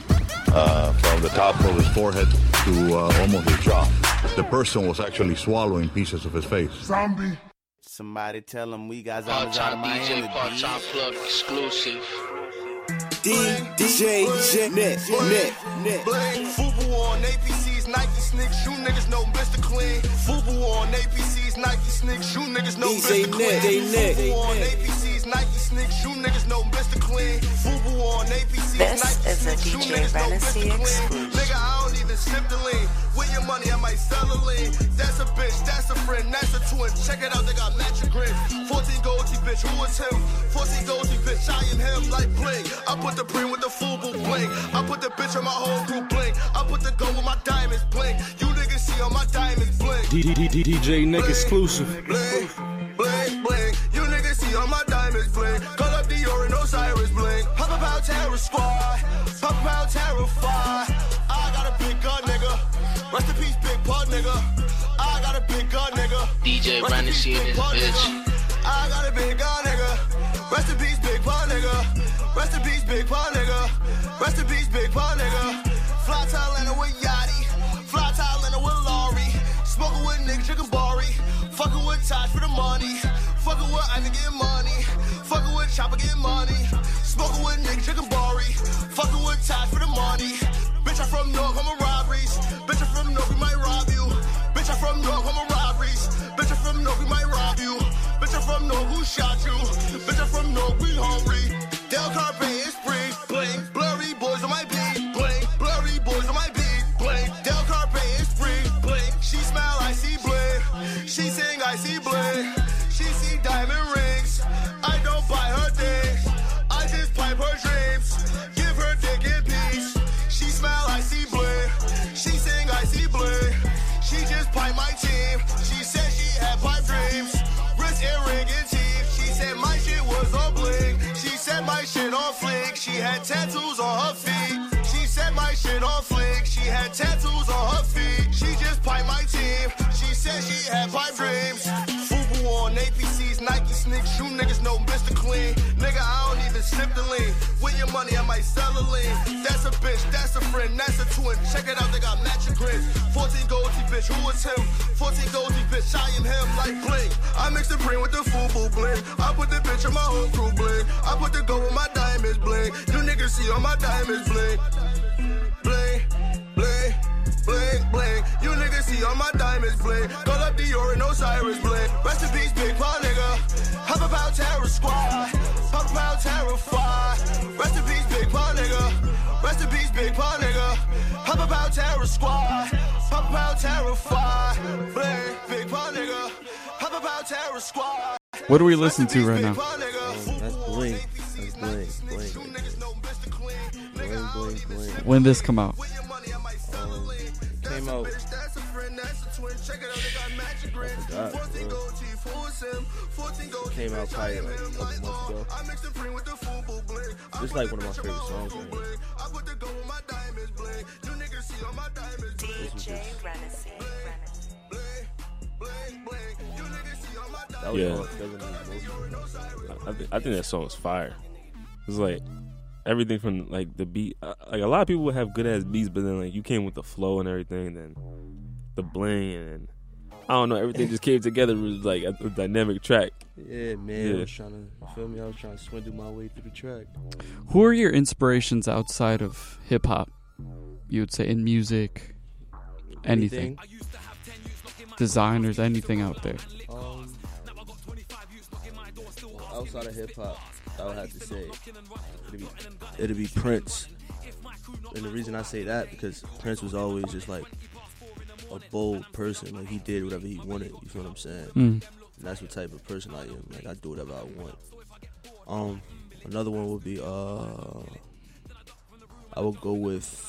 uh, from the top of his forehead to uh, almost his jaw. The person was actually swallowing pieces of his face. Zombie. Somebody tell him we guys out of Miami. Part-time plug exclusive. DJ Jet Net Net Net. Bling. Fubu on APC's Nike sneaks. You niggas know Mr. Clean. Fubu on APC's Nike sneaks. You niggas know Mr. Clean. Fubu on APC's Nike sneaks. You niggas know Mr. Clean. Fubu on APC's This Nike is a sneaks. You DJ niggas know Mr. Clean. exclusive. Nigga, I don't even sip the lean. With your money, I might sell a lean. That's a bitch, that's a friend, that's a twin. Check it out, they got matching grins. 14 goatee bitch, who is him? 14 goatee bitch, I am him like bling. I put the print with the Fubu bling. I put the bitch on my whole crew bling. I put the gold with my diamonds bling. You niggas see on my diamonds bling. DJ Nick exclusive. Bling, bling, bling. You niggas see all my diamonds bling. Call up Dior and Osiris bling. Pop up out terror squad. Pop up out terrified. I got a big gun, nigga. Rest in peace, Big Pun, nigga. I got a big gun, nigga. DJ Rest in peace, in big this bitch. nigga. I got a big gun, nigga. Rest in peace, Big Pun, nigga. Rest in peace, Big Pun, nigga. Rest in peace, Big Pun, nigga. Fly to Atlanta with Yachty. Fly to Atlanta with Laurie. Smoking with Nick, Bari. Fucking with Taj for the money. Fucking with Ivy getting money. Fucking with Chopper getting money. Smoking with Nick, drinking Bari. Fucking with Taj for the money. Bitch, I'm from North, I'm a robberies. Bitch, I'm from North, we might rob you. Bitch, I'm from North, I'm a robberies. Bitch, I'm from North, we might rob you. Bitch, I'm from North, who shot you? Bitch, I'm from North, we hungry. She sing, I see bling. She see diamond rings. I don't buy her things. I just pipe her dreams. Give her dick in peace. She smell, I see bling. She sing, I see bling. She just pipe my team. She said she had pipe dreams. Wrist earring and teeth. She said my shit was on bling. She said my shit on flick. She had tattoos on her feet. She said my shit on flick. She had tattoos on said she had pipe dreams. Fubu on APC's Nike sneaks. You niggas know Mr. Clean. Nigga, I don't even sip the lean. With your money, I might sell a lean. That's a bitch, that's a friend, that's a twin. Check it out, they got matching grins. 14 goatee bitch, who is him? 14 goatee bitch, I am him like bling. I mix the print with the Fubu bling. I put the bitch on my whole crew bling. I put the gold with my diamonds bling. You niggas see all my diamonds bling. Bling. You niggas see all my diamonds bling. Call up Dior and Osiris bling. Rest in peace, Big Pun nigga. Hop about terror squad. Hop about terrified. Rest in peace, Big Pun nigga. Rest in peace, Big Pun nigga. Hop about terror squad. Hop about terrified. Bling, Big Pun nigga. Hop about terror squad. What do we listen to right now? That's. That's. When this come out? Came out. I forgot, bro. Came out probably like a couple months ago. It's like one of my favorite songs. Man. DJ Renaissance. That was Yeah. on Governor I, th- I think that song is fire. It's like everything from like the beat. uh, Like a lot of people would have good ass beats, but then like you came with the flow and everything, then the bling and I don't know, everything just came together. It was like a, a dynamic track. Yeah, man. I was trying to, you feel me? I was trying to swindle my way through the track. Who are your inspirations outside of hip hop? You would say in music, anything, designers, anything out there. Um, outside of hip hop, I would have to say it'd be, it'd be Prince. And the reason I say that because Prince was always just like a bold person. Like he did whatever he wanted. You feel what I'm saying? Mm. And that's what type of person I am. Like I do whatever I want. Um, another one would be uh, I would go with.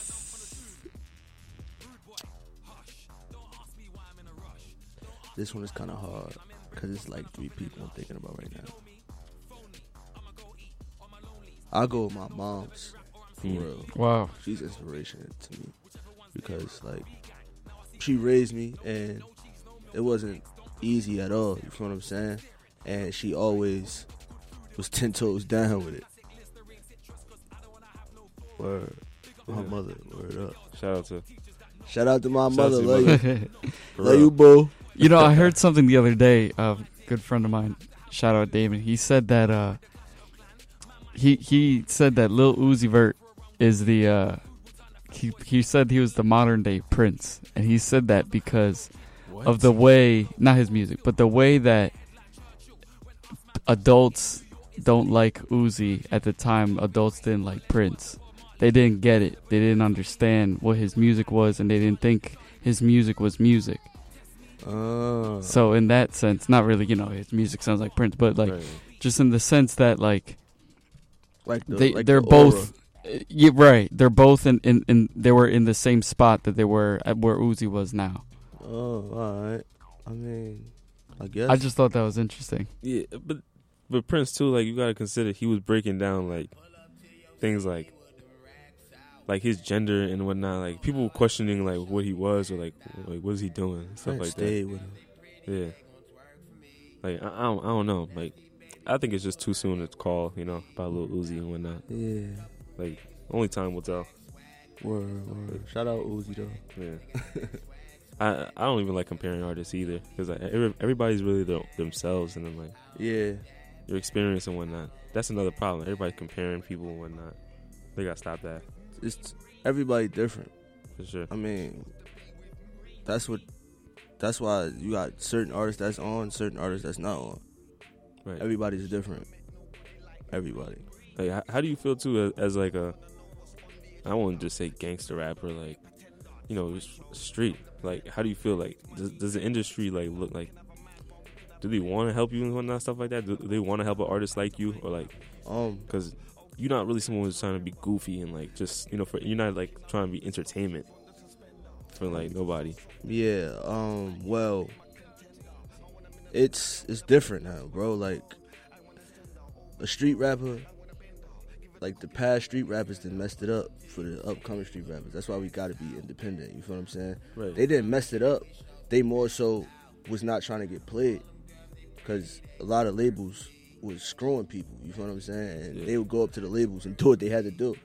This one is kind of hard because it's like three people I'm thinking about right now. I'll go with my mom's for Hmm. real. Wow. she's inspiration to me. because like she raised me and it wasn't easy at all. You feel what I'm saying? And she always was ten toes down with it. Word, my Yeah. mother. Word up. Shout out to Shout out to my Shout mother. to Love mother. you. <laughs> <laughs> Love you, boo. You know, I heard something the other day. A good friend of mine, shout out Damon. He said that uh, he he said that Lil Uzi Vert is the uh, he he said he was the modern day Prince, and he said that because of the way not his music, but the way that adults don't like Uzi at the time. Adults didn't like Prince. They didn't get it. They didn't understand what his music was, and they didn't think his music was music. Oh. So in that sense, not really, you know, his music sounds like Prince, but like Right. just in the sense that like like the, they like they're the both uh, yeah, right. They're both in, in in they were in the same spot that they were at where Uzi was now. Oh, all right. I mean, I guess. I just thought that was interesting. Yeah, but but Prince too, like you gotta consider he was breaking down like things like like his gender and whatnot. Like people were questioning like what he was or like like what is he doing stuff I like stayed that. with him. Yeah, like I, I don't I don't know. Like I think it's just too soon to call you know about Lil Uzi and whatnot. Yeah. Like only time will tell. Word, word. Shout out Uzi though. Yeah. <laughs> I I don't even like comparing artists either because like, every, everybody's really their, themselves and then like Yeah. your experience and whatnot. That's another problem. Everybody comparing people and whatnot. They gotta stop that It's everybody different. for sure. I mean, that's what. That's why you got certain artists that's on, certain artists that's not on. Right. Everybody's different. Everybody. Like, how, how do you feel too as, as like a? I won't just say gangster rapper, like you know, street. Like, how do you feel? Like, does, does the industry like look like? Do they want to help you and whatnot stuff like that? Do they want to help an artist like you or like? Um, because you're not really someone who's trying to be goofy and like just you know for you're not like trying to be entertainment for like nobody. Yeah, um, well, it's it's different now, bro. Like a street rapper, like the past street rappers that messed it up for the upcoming street rappers. That's why we got to be independent. You feel what I'm saying? Right. They didn't mess it up. They more so was not trying to get played because a lot of labels was screwing people. You feel what I'm saying? And Yeah. they would go up to the labels and do what they had to do.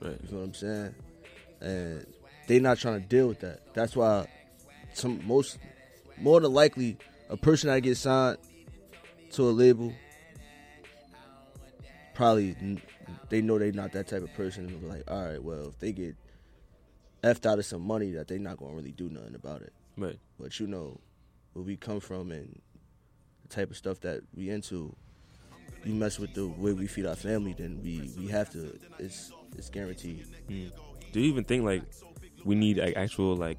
Right. You feel what I'm saying? And they not trying to deal with that. That's why some most more than likely a person that gets signed to a label probably they know they're not that type of person and be like, all right, well if they get effed out of some money that they're not gonna really do nothing about it. Right. But you know where we come from and the type of stuff that we into, you mess with the way we feed our family, then we we have to. It's it's guaranteed. Mm. Do you even think like we need like actual like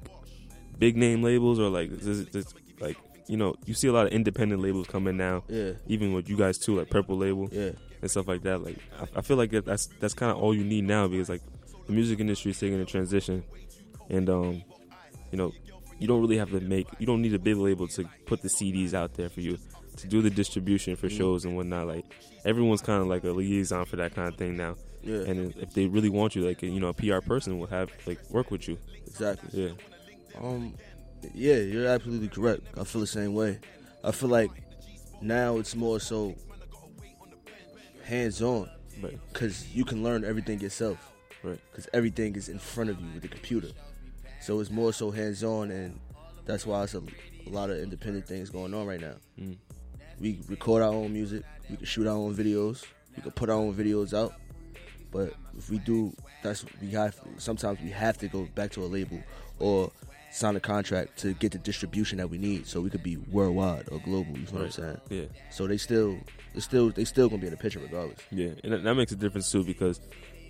big name labels or like is it just like you know you see a lot of independent labels coming now. Yeah. Even with you guys too, like Purple Label. Yeah. And stuff like that. Like I, I feel like that's that's kind of all you need now because like the music industry is taking a transition, and um, you know, you don't really have to make you don't need a big label to put the CDs out there for you to do the distribution for Mhm. shows and whatnot. Like everyone's kind of like a liaison for that kind of thing now. Yeah. And if they really want you, like you know, a PR person will have like work with you. Exactly. Yeah. Um, yeah, you're absolutely correct. I feel the same way. I feel like now it's more so hands on, Right. Because you can learn everything yourself, right? Because everything is in front of you with the computer, so it's more so hands on, and that's why it's a, a lot of independent things going on right now. Mm. We record our own music, we can shoot our own videos, we can put our own videos out. But if we do, that's we have. Sometimes we have to go back to a label or sign a contract to get the distribution that we need, so we could be worldwide or global. You know what I'm saying? Yeah. So they still, they still, they still gonna be in the picture regardless. Yeah, and that, that makes a difference too because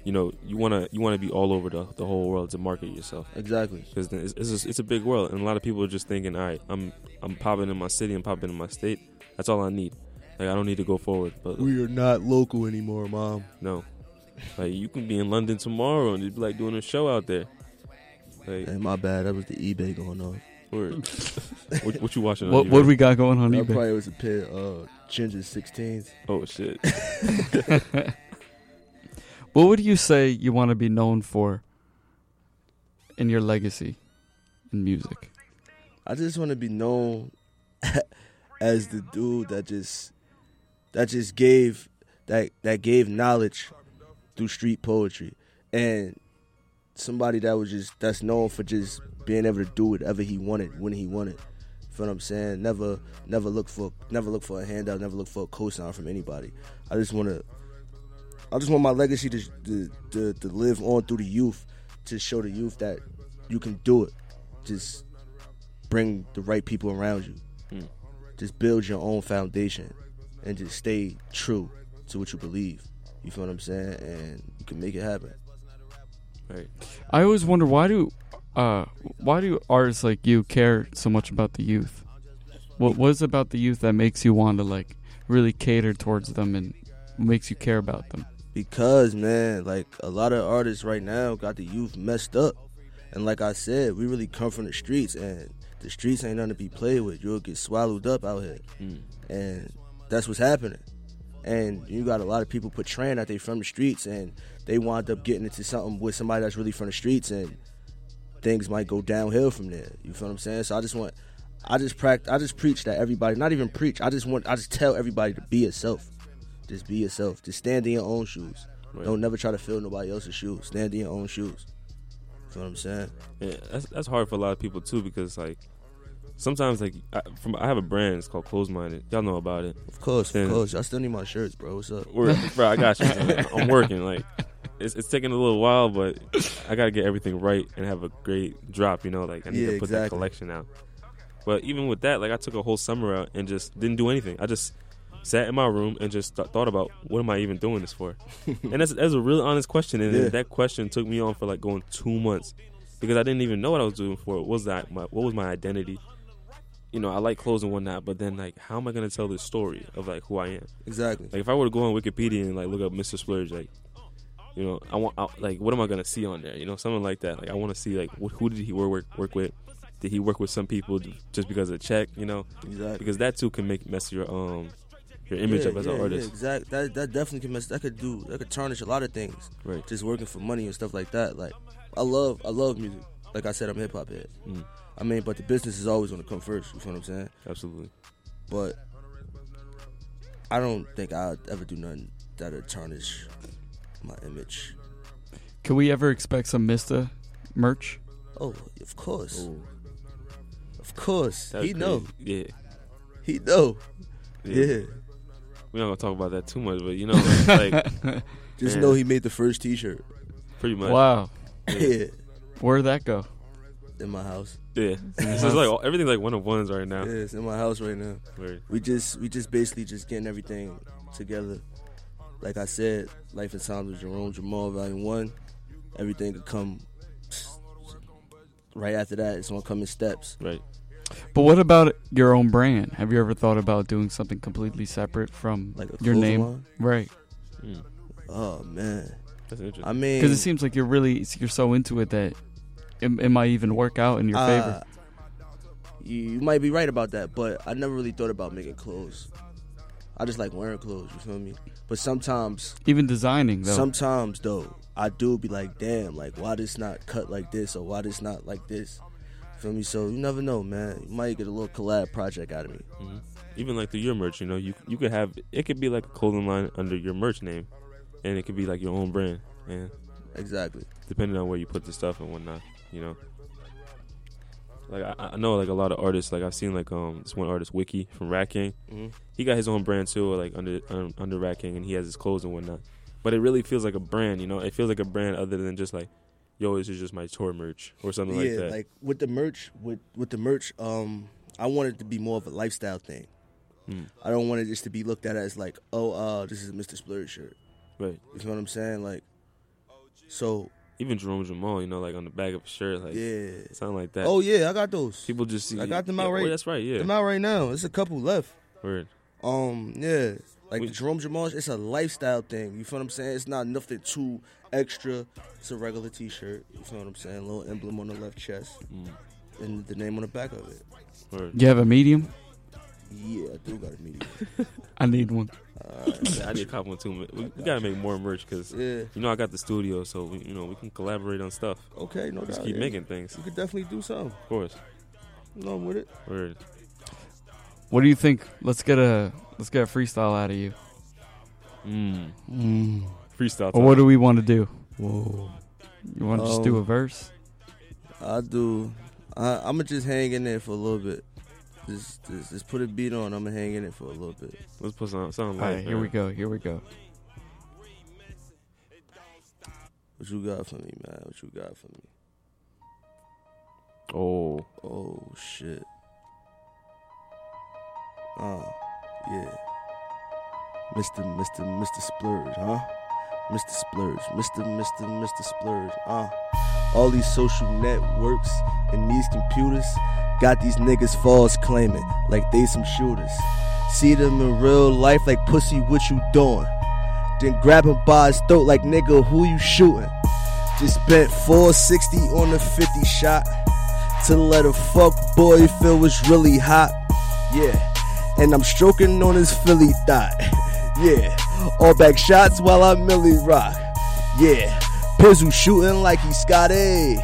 you know you wanna you wanna be all over the, the whole world to market yourself. Exactly. Because it's it's a, it's a big world, and a lot of people are just thinking, all right, I'm I'm popping in my city, I'm popping in my state. That's all I need. Like I don't need to go forward. But We are not local anymore, mom. no, like you can be in London tomorrow and just be like doing a show out there. Like, Hey, my bad. That was the eBay going on. Word. <laughs> what, what you watching? What- on what eBay? we got going on That eBay? probably was a pair of uh, ginger 16s. Oh shit. <laughs> What would you say you want to be known for in your legacy in music? I just want to be known <laughs> as the dude that just that just gave that that gave knowledge through street poetry and somebody that was just that's known for just being able to do whatever he wanted when he wanted. You feel what I'm saying? Never never look for never look for a handout, never look for a cosign from anybody. I just want to I just want my legacy to, to to to live on through the youth to show the youth that you can do it. Just bring the right people around you. Hmm. Just build your own foundation and just stay true to what you believe. You feel what I'm saying? And you can make it happen. Right. I always wonder why do uh why do artists like you care so much about the youth? What was about the youth that makes you want to like really cater towards them and makes you care about them? Because man, like a lot of artists right now got the youth messed up. And like I said, we really come from the streets and the streets ain't nothing to be played with. You'll get swallowed up out here. Mm. And that's what's happening. And you got a lot of people portraying that they from the streets and they wind up getting into something with somebody that's really from the streets and things might go downhill from there. You feel what I'm saying? So I just want I just practice I just preach that everybody not even preach, I just want I just tell everybody to be yourself. Just be yourself. Just stand in your own shoes. Right. Don't never try to fill nobody else's shoes. Stand in your own shoes. You feel what I'm saying? Yeah, that's that's hard for a lot of people too because like sometimes like I, from I have a brand it's called Close Minded. Y'all know about it. Of course, Then- of course. I still need my shirts, bro. What's up? Bro, I got you. <laughs> man. I'm working. Like it's it's taking a little while, but I gotta get everything right and have a great drop. You know, like I need Yeah, to put that collection out. But even with that, like I took a whole summer out and just didn't do anything. I just sat in my room and just th- thought about what am I even doing this for? <laughs> and that's that's a really honest question. And Yeah. that question took me on for like going two months because I didn't even know what I was doing for. What was that? My, what was my identity? You know, I like clothes and whatnot, but then like, how am I gonna tell this story of like who I am? Exactly. Like if I were to go on Wikipedia and like look up Mista Splurge, like you know, I want I, like what am I gonna see on there? You know, something like that. Like I want to see like wh- who did he work work work with? Did he work with some people just because of check? You know, Exactly. because that too can make mess your um your image yeah, up as yeah, an artist. Yeah, exactly. That that definitely can mess. That could do. That could tarnish a lot of things. Right. Just working for money and stuff like that. Like, I love I love music. Like I said, I'm hip hop head. Mm. I mean, but the business is always to come first. You know what I'm saying? Absolutely. But I don't think I'd ever do nothing that'll tarnish my image. Can we ever expect some Mista merch? Oh, of course. Of course. That's he know. Yeah. He know. Yeah. Yeah. We're not gonna talk about that too much, but you know, like, like, <laughs> Just man, know he made the first T-shirt. pretty much. Wow. yeah. Where'd that go? In my house. Yeah. It's just like everything's like one of ones right now. Yeah, it's in my house right now. Word. We just we just basically just getting everything together. Like I said, Life and Times of Jerome Jhamal Volume One. Everything could come right after that. It's gonna come in steps. Right. But what about your own brand? Have you ever thought about doing something completely separate from Like a your name? line? Right. Mm. Oh man, That's interesting. I mean, Because it seems like you're really you're so into it that it, it might even work out in your uh, favor. You, you might be right about that, but I never really thought about making clothes. I just like wearing clothes. You feel me? But sometimes, Even designing though. sometimes though, I do be like, damn, like why this not cut like this or why this not like this. Feel me? So you never know, man. You might get a little collab project out of me. Mhm. Even like through your merch, you know, you you could have it could be like a clothing line under your merch name, and it could be like your own brand, and Exactly. depending on where you put the stuff and whatnot, you know. Like I, I know like a lot of artists, like I've seen like um this one artist Wiki from Ratking, Mhm. he got his own brand too, like under um, under Ratking, and he has his clothes and whatnot. But it really feels like a brand, you know. It feels like a brand other than just like, yo, this is just my tour merch or something yeah, like that. like with the merch, with with the merch, um, I want it to be more of a lifestyle thing. Hmm. I don't want it just to be looked at as like, oh, uh, this is a Mista Splurge shirt. Right. You know what I'm saying? Like, so Even Jerome Jhamal, you know, like on the back of a shirt, like yeah. something like that. Oh yeah, I got those. People just see. I got them yeah, out right. well, that's right. Yeah. Them out right now. There's a couple left. Word. Um, yeah, like We- Jerome Jhamal, it's a lifestyle thing. You feel what I'm saying? It's not nothing too extra. It's a regular T-shirt. You feel what I'm saying? little emblem on the left chest Mm. and the name on the back of it. Word. you have a medium? Yeah, I do got a medium. <laughs> I need one. Yeah, I need a cop one too. We, we gotta make more merch because Yeah. you know I got the studio, so we, you know we can collaborate on stuff. Okay, no Just doubt, keep yeah. making things. You could definitely do something. Of course. No, I'm with it. Word. What do you think? Let's get a let's get a freestyle out of you. Mm. Mm. Freestyle. Or what do we want to do? Whoa. You want to just do a Um, verse? I do. I, I'm gonna just hang in there for a little bit. Just, just, just put a beat on. I'm gonna hang in it for a little bit. Let's put some something All like. right, here we go. Here we go. What you got for me, man? What you got for me? Oh. Oh shit. Oh, yeah. Mr. Mr. Mista Splurge, huh? Mista Splurge, Mr. Mr. Mista Splurge, uh. All these social networks and these computers got these niggas false claiming like they some shooters. See them in real life like pussy, what you doing? Then grab him by his throat like nigga, who you shooting? Just bent 460 on a 50 shot to let a fuck boy feel was really hot. Yeah, and I'm stroking on his Philly thought. <laughs> Yeah, all back shots while I Millie rock. Yeah, Pizzle shooting like he's Scotty.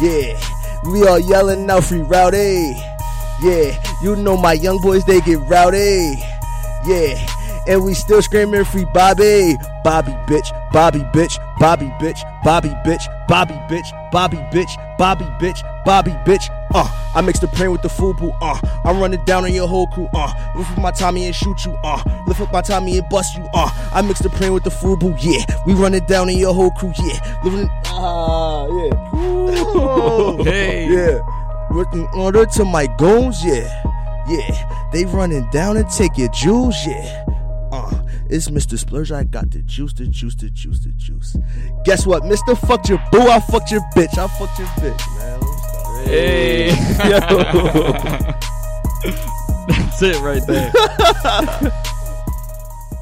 Yeah, we all yelling out free rowdy. Yeah, you know my young boys they get rowdy. Yeah, and we still screaming free Bobby. Bobby bitch, Bobby bitch, Bobby bitch, Bobby bitch, Bobby bitch, Bobby bitch, Bobby bitch, Bobby bitch. Uh, I mix the pain with the fubu. Uh, I'm running down on your whole crew. Uh, lift up my Tommy and shoot you. Uh, lift up my Tommy and bust you. Uh, I mix the pain with the fubu. Yeah, we running down on your whole crew. Yeah, living. Ah, yeah. Hey. Yeah. With an order to my goons, yeah. Yeah. They running down and take your jewels, yeah. Uh, it's Mista Splurge. I got the juice, the juice, the juice, the juice. Guess what, Mr. Fucked your boo, I fucked your bitch. I fucked your bitch, man. Hey. <laughs> That's it right there. <laughs>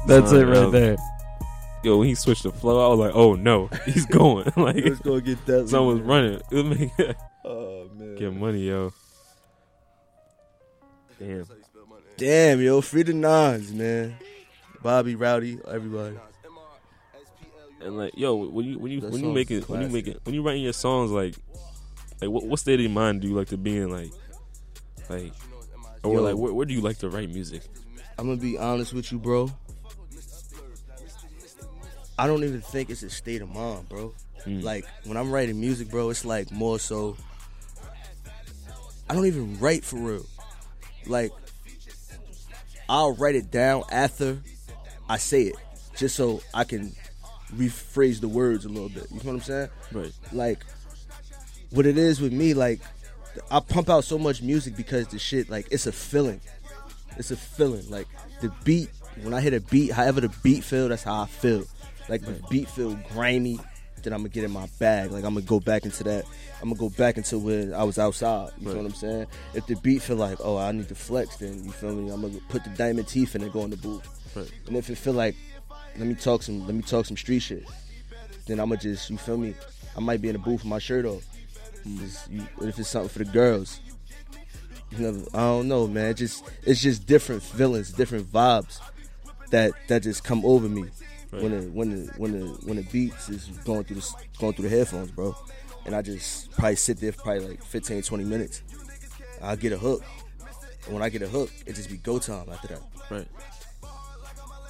That's it right there. Yo, when he switched the flow, I was like, "Oh no, he's <laughs> going!" <laughs> like Let's go get that. someone's running. <laughs> It would make Oh, man. get money, yo. Damn. Damn, yo. Free the nines, man. Bobby, Rowdy, everybody. And like, yo, when you when you That when you make it when you make it when you writing your songs, like, like what, what state of mind do you like to be in, like, like, or Yo. like where, where do you like to write music? I'm gonna be honest with you, bro. I don't even think it's a state of mind, bro. Mm. Like when I'm writing music, bro, it's like more so. I don't even write for real. Like I'll write it down after I say it, just so I can rephrase the words a little bit. You know what I'm saying? Right. Like what it is with me, like I pump out so much music because the shit, like it's a feeling. It's a feeling. Like the beat, when I hit a beat, however the beat feel, that's how I feel. Like the beat feel grimy, then I'm gonna get in my bag. Like I'm gonna go back into that. I'm gonna go back into when I was outside. You know what I'm saying? If the beat feel like, oh, I need to flex, then you feel me? I'm gonna put the diamond teeth in and go in the booth. Right. And if it feel like, let me talk some, let me talk some street shit, then I'ma just, you feel me? I might be in the booth with my shirt off. Mm, you, if it's something for the girls? You know, I don't know, man. It just it's just different feelings, different vibes that that just come over me when the when the when the when the beats is going through the going through the headphones, bro. And I just probably sit there for probably like 15, 20 minutes. I'll get a hook. And when I get a hook, it just be go time after that. Right.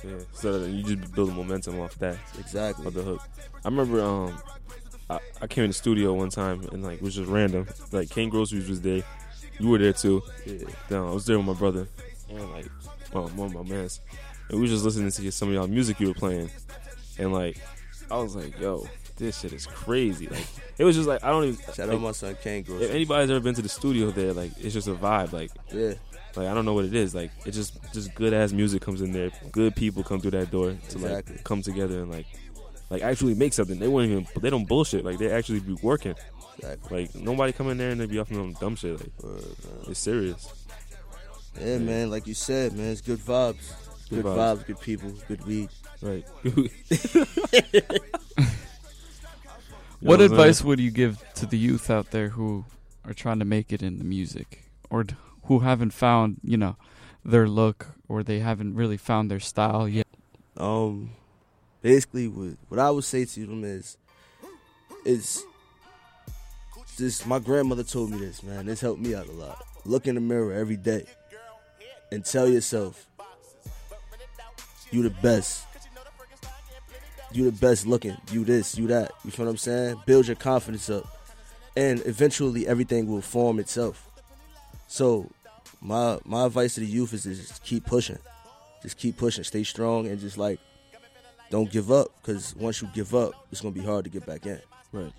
Yeah. So you just build momentum off that. Exactly. Of the hook. I remember um I, I came in the studio one time and like it was just random. Like Kane Groceries was there. You were there too. Yeah. Then I was there with my brother and like well, one of my mans. And we was just listening to some of y'all music you were playing. And like I was like, yo, this shit is crazy. Like it was just like I don't even Shout like, out my son Groceries. If anybody's ever been to the studio there, like it's just a vibe. Like Yeah. like I don't know what it is. Like it's just just good ass music comes in there. Good people come through that door to Exactly. like come together and like like actually make something. They wouldn't even they don't bullshit. Like they actually be working. Exactly. Like nobody come in there and they be off on dumb shit. Like it's serious. Yeah, man. Like you said, man, it's good vibes. Good Good, vibes. vibes. good people, good weed. Right. <laughs> <laughs> What know advice saying? would you give to the youth out there who are trying to make it in the music or who haven't found, you know, their look or they haven't really found their style yet? Um, basically, what what I would say to them is, is this. My grandmother told me this, man. This helped me out a lot. Look in the mirror every day and tell yourself, you the best. You the best looking. You this, you that. You feel what I'm saying? Build your confidence up, and eventually everything will form itself. So, my my advice to the youth is to just keep pushing, just keep pushing, stay strong, and just like don't give up. Because once you give up, it's gonna be hard to get back in. Right.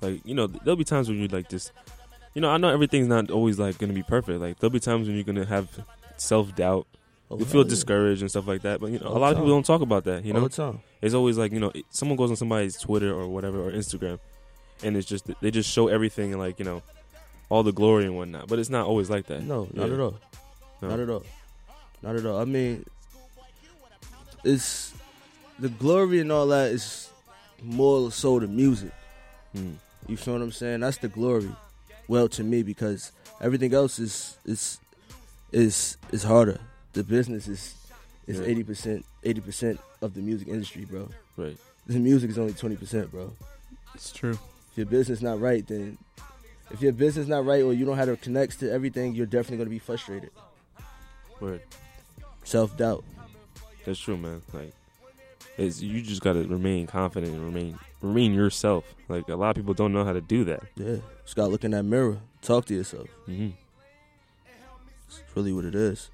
Like you know, there'll be times when you like just, you know, I know everything's not always like gonna be perfect. Like there'll be times when you're gonna have self doubt. You feel discouraged and stuff like that. But you know, All a lot of people don't talk about that. You know. It's always like you know, someone goes on somebody's Twitter or whatever or Instagram, and it's just they just show everything and like you know, all the glory and whatnot. But it's not always like that. No, not Yeah. at all. No. Not at all. Not at all. I mean, it's the glory and all that is more so the music. Hmm. You feel what I'm saying? That's the glory. Well, to me, because everything else is is is is harder. The business is is eighty percent eighty percent of the music industry, bro. Right. The music is only twenty percent, bro. It's true. If your business not right, then if your business not right or you don't have to connect to everything, you're definitely gonna be frustrated. Word. Self doubt. That's true, man. Like, it's you just gotta remain confident and remain remain yourself. Like a lot of people don't know how to do that. Yeah, just gotta look in that mirror, talk to yourself. Mm-hmm. It's really what it is.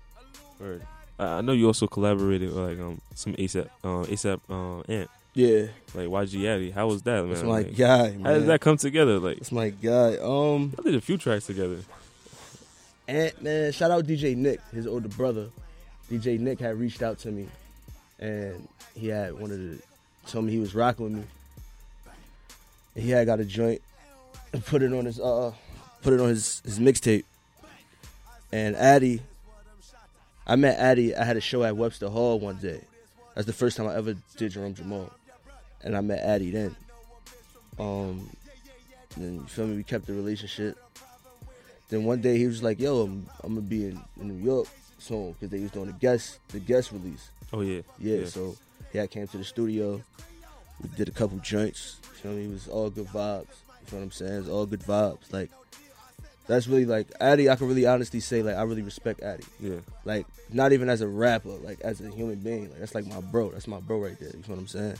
Word. I know you also collaborated with like um some ASAP uh, ASAP uh, Ant. Yeah, Like YG Addie. How was that, man? That's my Like, guy, How man. did that come together? Like, It's my guy. Um, I did a few tracks together. Ant man, shout out DJ Nick, his older brother. DJ Nick had reached out to me, and he had wanted to tell me he was rocking with me. And he had got a joint and put it on his uh, put it on his his mixtape. And Addie, I met Addie. I had a show at Webster Hall one day. That's the first time I ever did Jerome Jhamal, and I met Addie then. Um, then you feel me? We kept the relationship. Then one day he was like, "Yo, I'm, I'm gonna be in, in New York soon because they was doing the guest the guest release." Oh yeah, Yeah, so yeah, I came to the studio. We did a couple joints. You feel me? It was all good vibes. You feel what I'm saying? It's all good vibes. Like that's really like Addie. I can really honestly say like I really respect Addie. Yeah. Like not even as a rapper, like as a human being. Like that's like my bro. That's my bro right there. You know what I'm saying?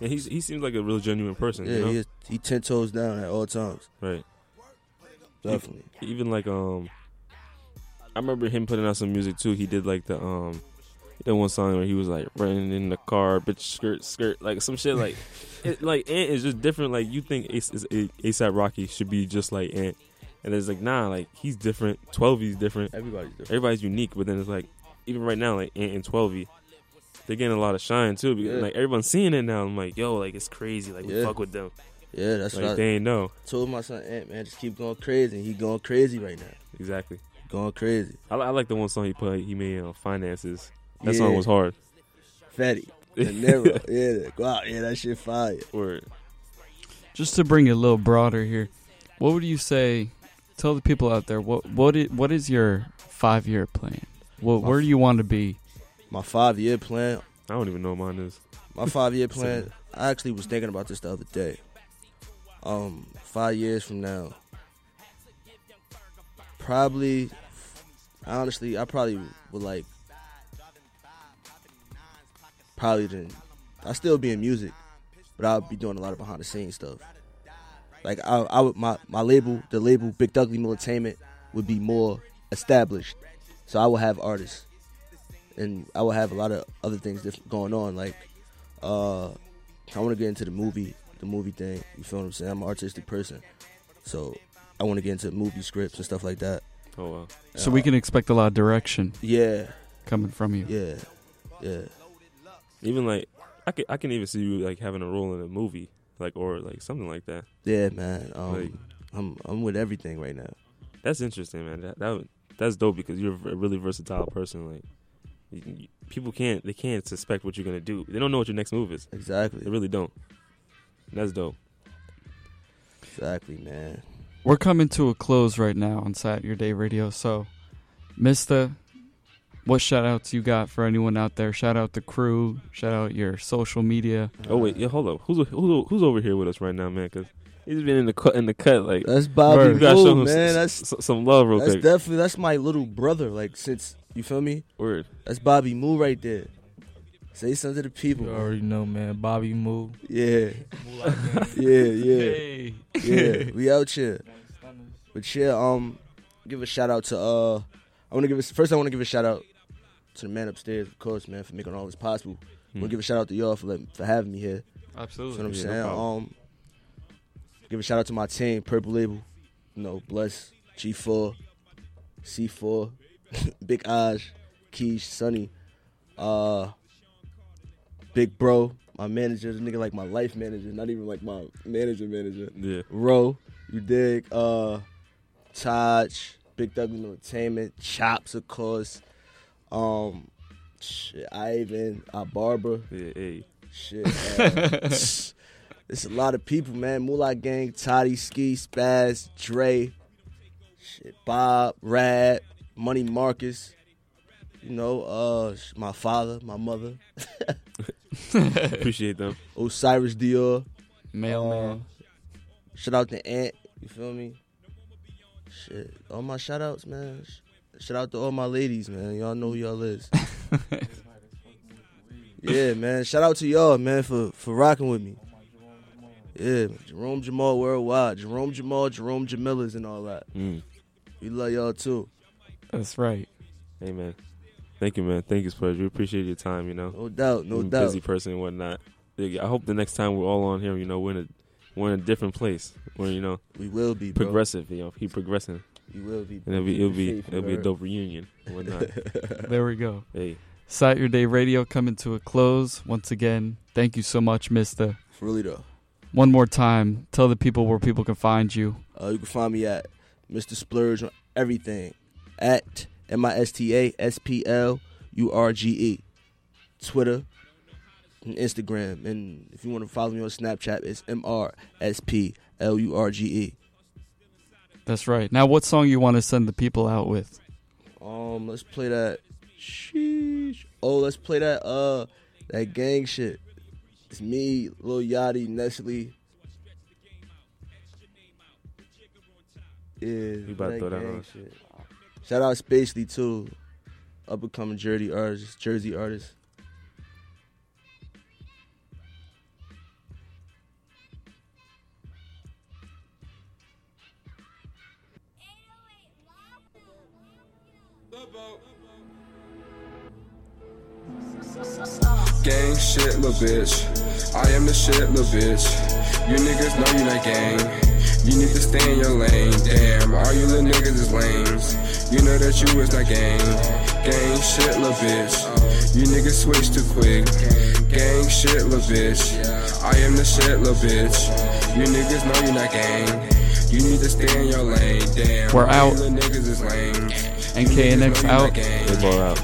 And he's he seems like a real genuine person. Yeah, you know? he is, he ten toes down at all times. Right. Definitely. Even, even like um, I remember him putting out some music too. He did like the um, did one song where he was like running in the car, bitch skirt skirt, like some shit like, <laughs> it, like Ant is just different. Like you think ASAP Rocky should be just like Ant, and it's like nah, like he's different. Twelve is different. Everybody's different. Everybody's unique, but then it's like even right now, like Ant and Twelve they're getting a lot of shine too because Yeah. like everyone's seeing it now. I'm like, yo, like it's crazy. Like we Yeah. fuck with them. Yeah, that's like what I they ain't know told my son Ant man, just keep going crazy. And he going crazy right now. exactly. Going crazy. I, I like the one song he put. He made on finances. That song was hard. Fetty. <laughs> De yeah, go out. Yeah, that shit fire. Word. Just to bring it a little broader here, what would you say? Tell the people out there what what is, what is your five year plan? What, where do you want to be? My five year plan. I don't even know what mine is. My five year <laughs> plan. I actually was thinking about this the other day. Um, five years from now, probably. Honestly, I probably would like. Probably then, I still be in music, but I'll be doing a lot of behind the scenes stuff. Like I, I would my my label, the label Big Dougly Entertainment, would be more established, so I will have artists, and I will have a lot of other things different going on. Like, uh, I want to get into the movie, the movie thing. You feel what I'm saying? I'm an artistic person, so I want to get into movie scripts and stuff like that. Oh wow. So we can expect a lot of direction Yeah, coming from you. yeah, yeah. Even like I can I can even see you like having a role in a movie, like or like something like that. Yeah, man. Um, Like- I'm I'm with everything right now. That's interesting, man. That that that's dope because you're a really versatile person. Like you, you- people can't they can't suspect what you're gonna do. They don't know what your next move is. Exactly. They really don't. That's dope. Exactly, man. We're coming to a close right now on Satyourday Radio. So, Mista, what shout outs you got for anyone out there? Shout out the crew. Shout out your social media. Oh wait, yeah, hold up. Who's who's who's over here with us right now, man? Because he's been in the cut in the cut. Like That's Bobby You gotta show him man. s- That's s- some love real That's quick. definitely that's my little brother. Like since you feel me, Word. that's Bobby Moo right there. Say something to the people. You already know, man. Bobby Moo. Yeah, <laughs> yeah, yeah, Hey. yeah. <laughs> We out here. But yeah, um, give a shout out to uh, I want to give a, first. I want to give a shout out to the man upstairs, of course, man, for making all this possible. I Hmm. to give a shout out to y'all for letting, for having me here. Absolutely. You know what I'm Yeah, saying? problem. um, give a shout out to my team, Purple Label. You know, Bless, G4, C4, <laughs> Big Aj, Keish, Sonny, uh, Big Bro, my manager, the nigga like my life manager, not even like my manager manager. Yeah. Ro, you dig? Uh, Taj, Big Douglas Entertainment, Chops, of course. Um, shit, Ivan, uh, Barbara. Yeah, hey. Shit. Uh, <laughs> it's a lot of people, man. Moolah Gang, Toddy, Ski, Spaz, Dre, shit, Bob, Rad, Money Marcus. You know, uh, my father, my mother, <laughs> Appreciate them. Osiris Dior. Mailman. Uh, shout out to Ant. You feel me? Shit, all my shout outs, man. Sh- Shout out to all my ladies, man. Y'all know who y'all is. <laughs> yeah, man. Shout out to y'all, man, for for rocking with me. Yeah, Jerome Jhamal worldwide, Jerome Jhamal, Jerome Jamillas, and all that. Mm. We love y'all too. That's right. Hey man, thank you, man. Thank you, Spurs. We appreciate your time. You know, No doubt, no You're a doubt. busy person and whatnot. I hope the next time we're all on here, you know, we're in a we're in a different place. Where you know, We will be, bro. progressive. You know, keep progressing, We will be. and it'll be it'll be it'll be a dope reunion and whatnot. <laughs> There we go. hey, Satyourday Radio coming to a close. Once again, thank you so much, Mista. Really though. One more time, tell the people where people can find you. Uh, you can find me at Mista Splurge on everything at M I S T A S P L U R G E. Twitter and Instagram. And if you want to follow me on Snapchat, it's M R S P L U R G E. That's right. Now, what song you want to send the people out with? Um, let's play that. Sheesh. Oh, let's play that. Uh, that gang shit. It's me, Lil Yachty, Nessly. Yeah, You about to throw that on. shit. Shout out Spacely too, up and coming Jersey artist, Jersey artist. Gang shit, little bitch. I am the shit, little bitch. You niggas know you not gang. You need to stay in your lane. Damn, all you little niggas is lames. You know that you is not gang. Gang shit, little bitch. You niggas switch too quick. Gang shit, little bitch. I am the shit, little bitch. You niggas know you not gang. You need to stay in your lane. Damn, We're all out. You little niggas. NKNX out. they ball out.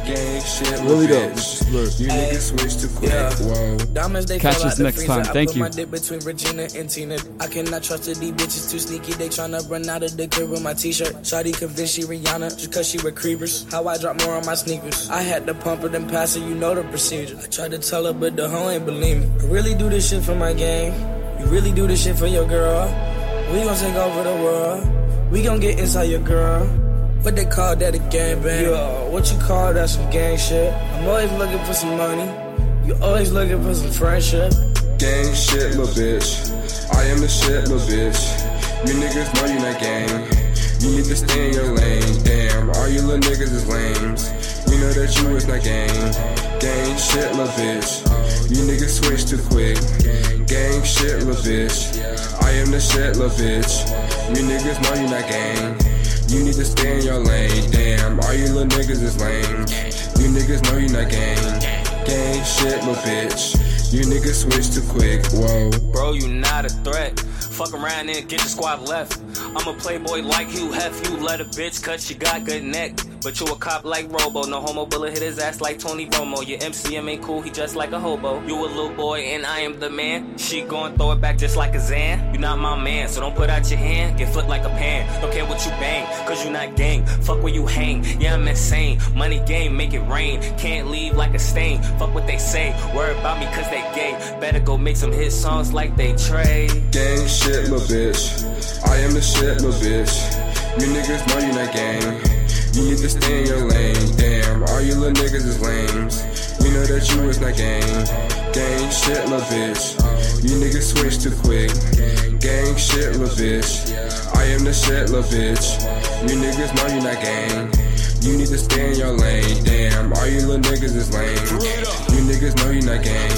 Really little though, bitch. Splurge. You niggas switch too quick. Whoa. Diamonds, they Catch us next time. Thank you. between Regina and Tina. I cannot trust her, these bitches too sneaky. They tryna run out of the crib with my t-shirt. Shawty convinced she Rihanna just cause she with creepers. How I drop more on my sneakers. I had to pump her then pass her, you know the procedure. I tried to tell her, but the hoe ain't believe me. I really do this shit for my game. You really do this shit for your girl. We gon' take over the world. We gon' get inside your girl. What they call that a gang bang? Yo, what you call that some gang shit? I'm always looking for some money. You always looking for some friendship. Gang shit, little bitch. I am the shit, little bitch. You niggas know you not gang. You need to stay in your lane. Damn, all you little niggas is lames. We know that you is not gang. Gang shit, little bitch. You niggas switch too quick. Gang shit, little bitch. I am the shit, little bitch. You niggas know you not gang. You need to stay in your lane. Damn, all you little niggas is lame. You niggas know you not gang. Gang shit, little bitch. You niggas switch too quick. Whoa. Bro, you not a threat. Fuck around and get the squad left. I'm a playboy like Hugh Hef. You let a bitch cut, she got good neck. But you a cop like Robo. No homo bullet hit his ass like Tony Romo. Your MCM ain't cool, he just like a hobo. You a little boy and I am the man. She gon' throw it back just like a Zan. You not my man, so don't put out your hand. Get flipped like a pan. Don't care what you bang, cause you not gang. Fuck where you hang. Yeah, I'm insane. Money game, make it rain. Can't leave like a stain. Fuck what they say. Worry about me cause they gay. Better go make some hit songs like they trade. Gang shit, little bitch. I am the shit, little bitch. You niggas know you not gang. You need to stay in your lane. Damn, all you little niggas is lames. We know that you is not gang. Gang shit, little bitch. You niggas switch too quick. Gang shit, little bitch. I am the shit, little bitch. You niggas know you not gang. You need to stay in your lane. Damn, all you little niggas is lame. You niggas know you not gang.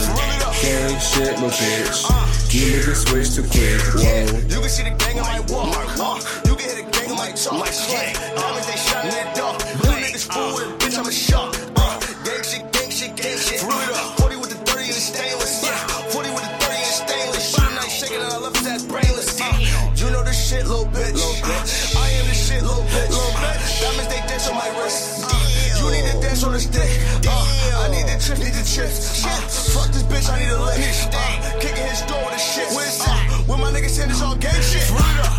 Gang shit, little bitch. You niggas switch too quick. Whoa. You can see the gang in my Walmart. You can hit the gang in my talk. My. Diamonds, they shining in the. Little niggas fool with bitch, I'm a shark. Uh, gang shit, gang shit, gang shit. Uh, 40 with the 30 and stainless. Yeah. 40 with the 30 and the stainless. Shooting night shaking and I left his ass brainless. Uh, you know this shit, little bitch. Uh, I am the shit, little bitch. Little bitch. Diamonds, they dance on my wrist. Uh, you need to dance on the stick. Uh, I need the chips, need the chips. Uh, fuck this bitch, I need a lick. Uh, kicking his door with the shit. Where's that? When my niggas in this all gang shit.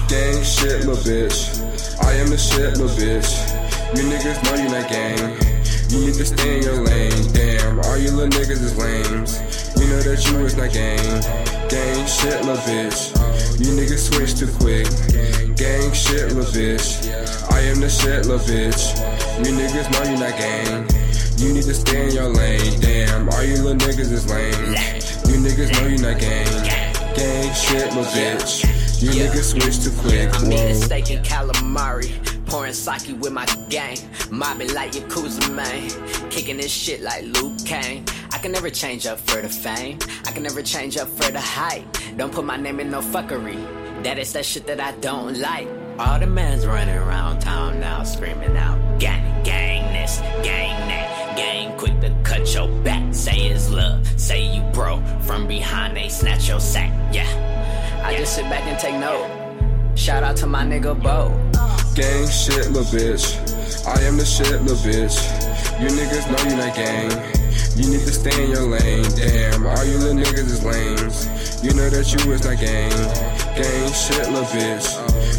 Gang shit, little bitch. I am the shit, little bitch. You niggas know you not gang. You need to stay in your lane. Damn, all you little niggas is lames. We know that you is not gang. Gang shit, little bitch. You niggas switch too quick. Gang shit, little bitch. I am the shit, little bitch. You niggas know you not gang. You need to stay in your lane. Damn, all you little niggas is lame. You niggas know you not gang. Gang shit, little bitch. You niggas switch too quick. I'm eating steak and calamari. Pouring sake with my gang. Mobbing like Yakuza, man. Kicking this shit like Liu Kang. I can never change up for the fame. I can never change up for the hype. Don't put my name in no fuckery. That is that shit that I don't like. All the men's running around town now screaming out gang, gang this, gang that. Gang quick to cut your back. Say it's love, say you bro. From behind they snatch your sack. Yeah. I just sit back and take note. Shout out to my nigga Bo. Gang shit, little bitch. I am the shit, little bitch. You niggas know you not gang. You need to stay in your lane. Damn, all you little niggas is lames. You know that you is not gang. Gang shit, little bitch.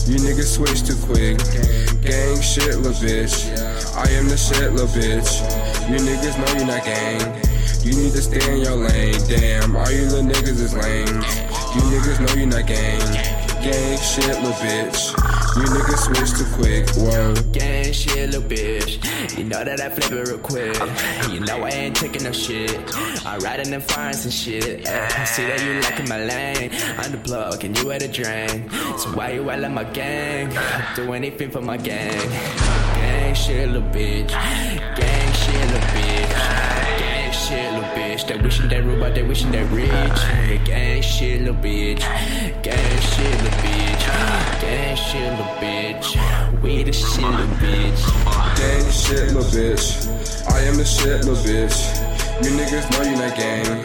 You niggas switch too quick. Gang shit, little bitch. I am the shit, little bitch. You niggas know you not gang. You need to stay in your lane. Damn, all you little niggas is lame. You niggas know you not gang. Gang shit, little bitch. You niggas switch too quick. Whoa. Gang shit, little bitch. You know that I flip it real quick. You know I ain't taking no shit. I ride in them fines and shit. Uh, see that you liking my lane. I'm the plug and you at the drain. So why you all in my gang? Do anything for my gang. Gang shit, little bitch. Gang shit, little bitch. They wishing they but they wishing they rich. Gang shit, little bitch. Gang shit, little bitch. Gang shit, little bitch. We the shit, little bitch. Gang shit, little bitch. I am the shit, little bitch. You niggas know you not gang.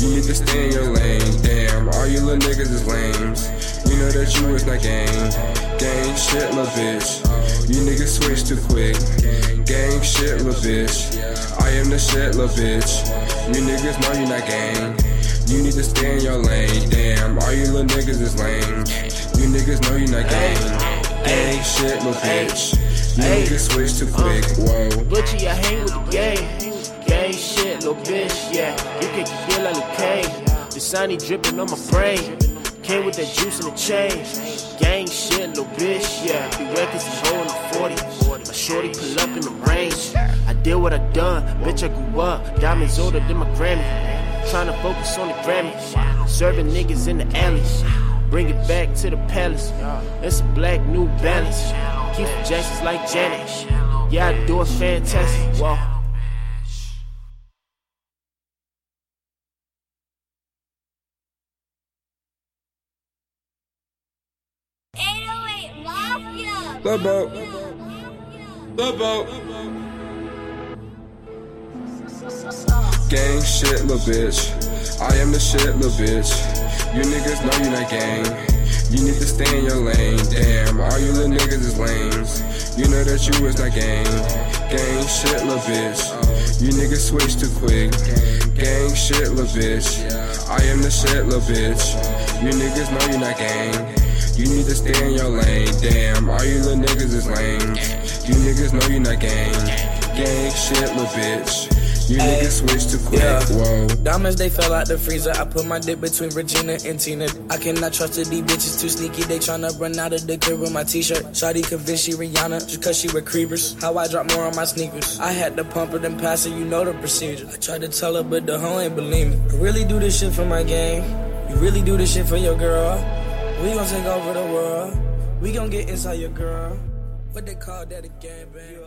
You need to stay in your lane. Damn, all you little niggas is lames. You know that you is not gang. Gang shit, little bitch. You niggas switch too quick. Gang shit, little bitch. I am the shit, little bitch. You niggas know you not gang. You need to stay in your lane. Damn, all you little niggas is lame. You niggas know you not gang. Gang shit, little bitch. You niggas switch too uh. quick. Whoa. Butchie, I hang with the gang. Gang shit, little bitch, yeah. You can feel like Liu Kang. The sunny dripping on my brain. Came with that juice and the chain. Gang shit, little bitch, yeah. Beware cause he's holding the 40. My shorty pull up in the range. I did what I done, bitch, I grew up. Diamonds older than my Grammy. Tryna focus on the Grammy. Serving niggas in the alleys. Bring it back to the palace. It's a black new balance. Keep the Jacksons like Janet. Yeah, I do it fantastic. Whoa. Lobo. Lobo. Gang shit, little bitch. I am the shit, little bitch. You niggas know you not gang. You need to stay in your lane. Damn, all you little niggas is lames. You know that you is not gang. Gang shit, little bitch. You niggas switch too quick. Gang shit, little bitch. I am the shit, little bitch. You niggas know you not gang. You need to stay in your lane. Damn, all you little niggas is lame. You niggas know you not gang. Gang shit, little bitch. You niggas switch too quick. Whoa. Diamonds, they fell out the freezer. I put my dick between Regina and Tina. I cannot trust her, these bitches too sneaky. They tryna run out of the crib with my t-shirt. Shawty convinced she Rihanna just cause she with creepers. How I drop more on my sneakers. I had to pump her, then pass her, you know the procedure. I tried to tell her, but the hoe ain't believe me. I really do this shit for my gang. You really do this shit for your girl. We gon' take over the world. We gon' get inside your girl. What they call that again, babe?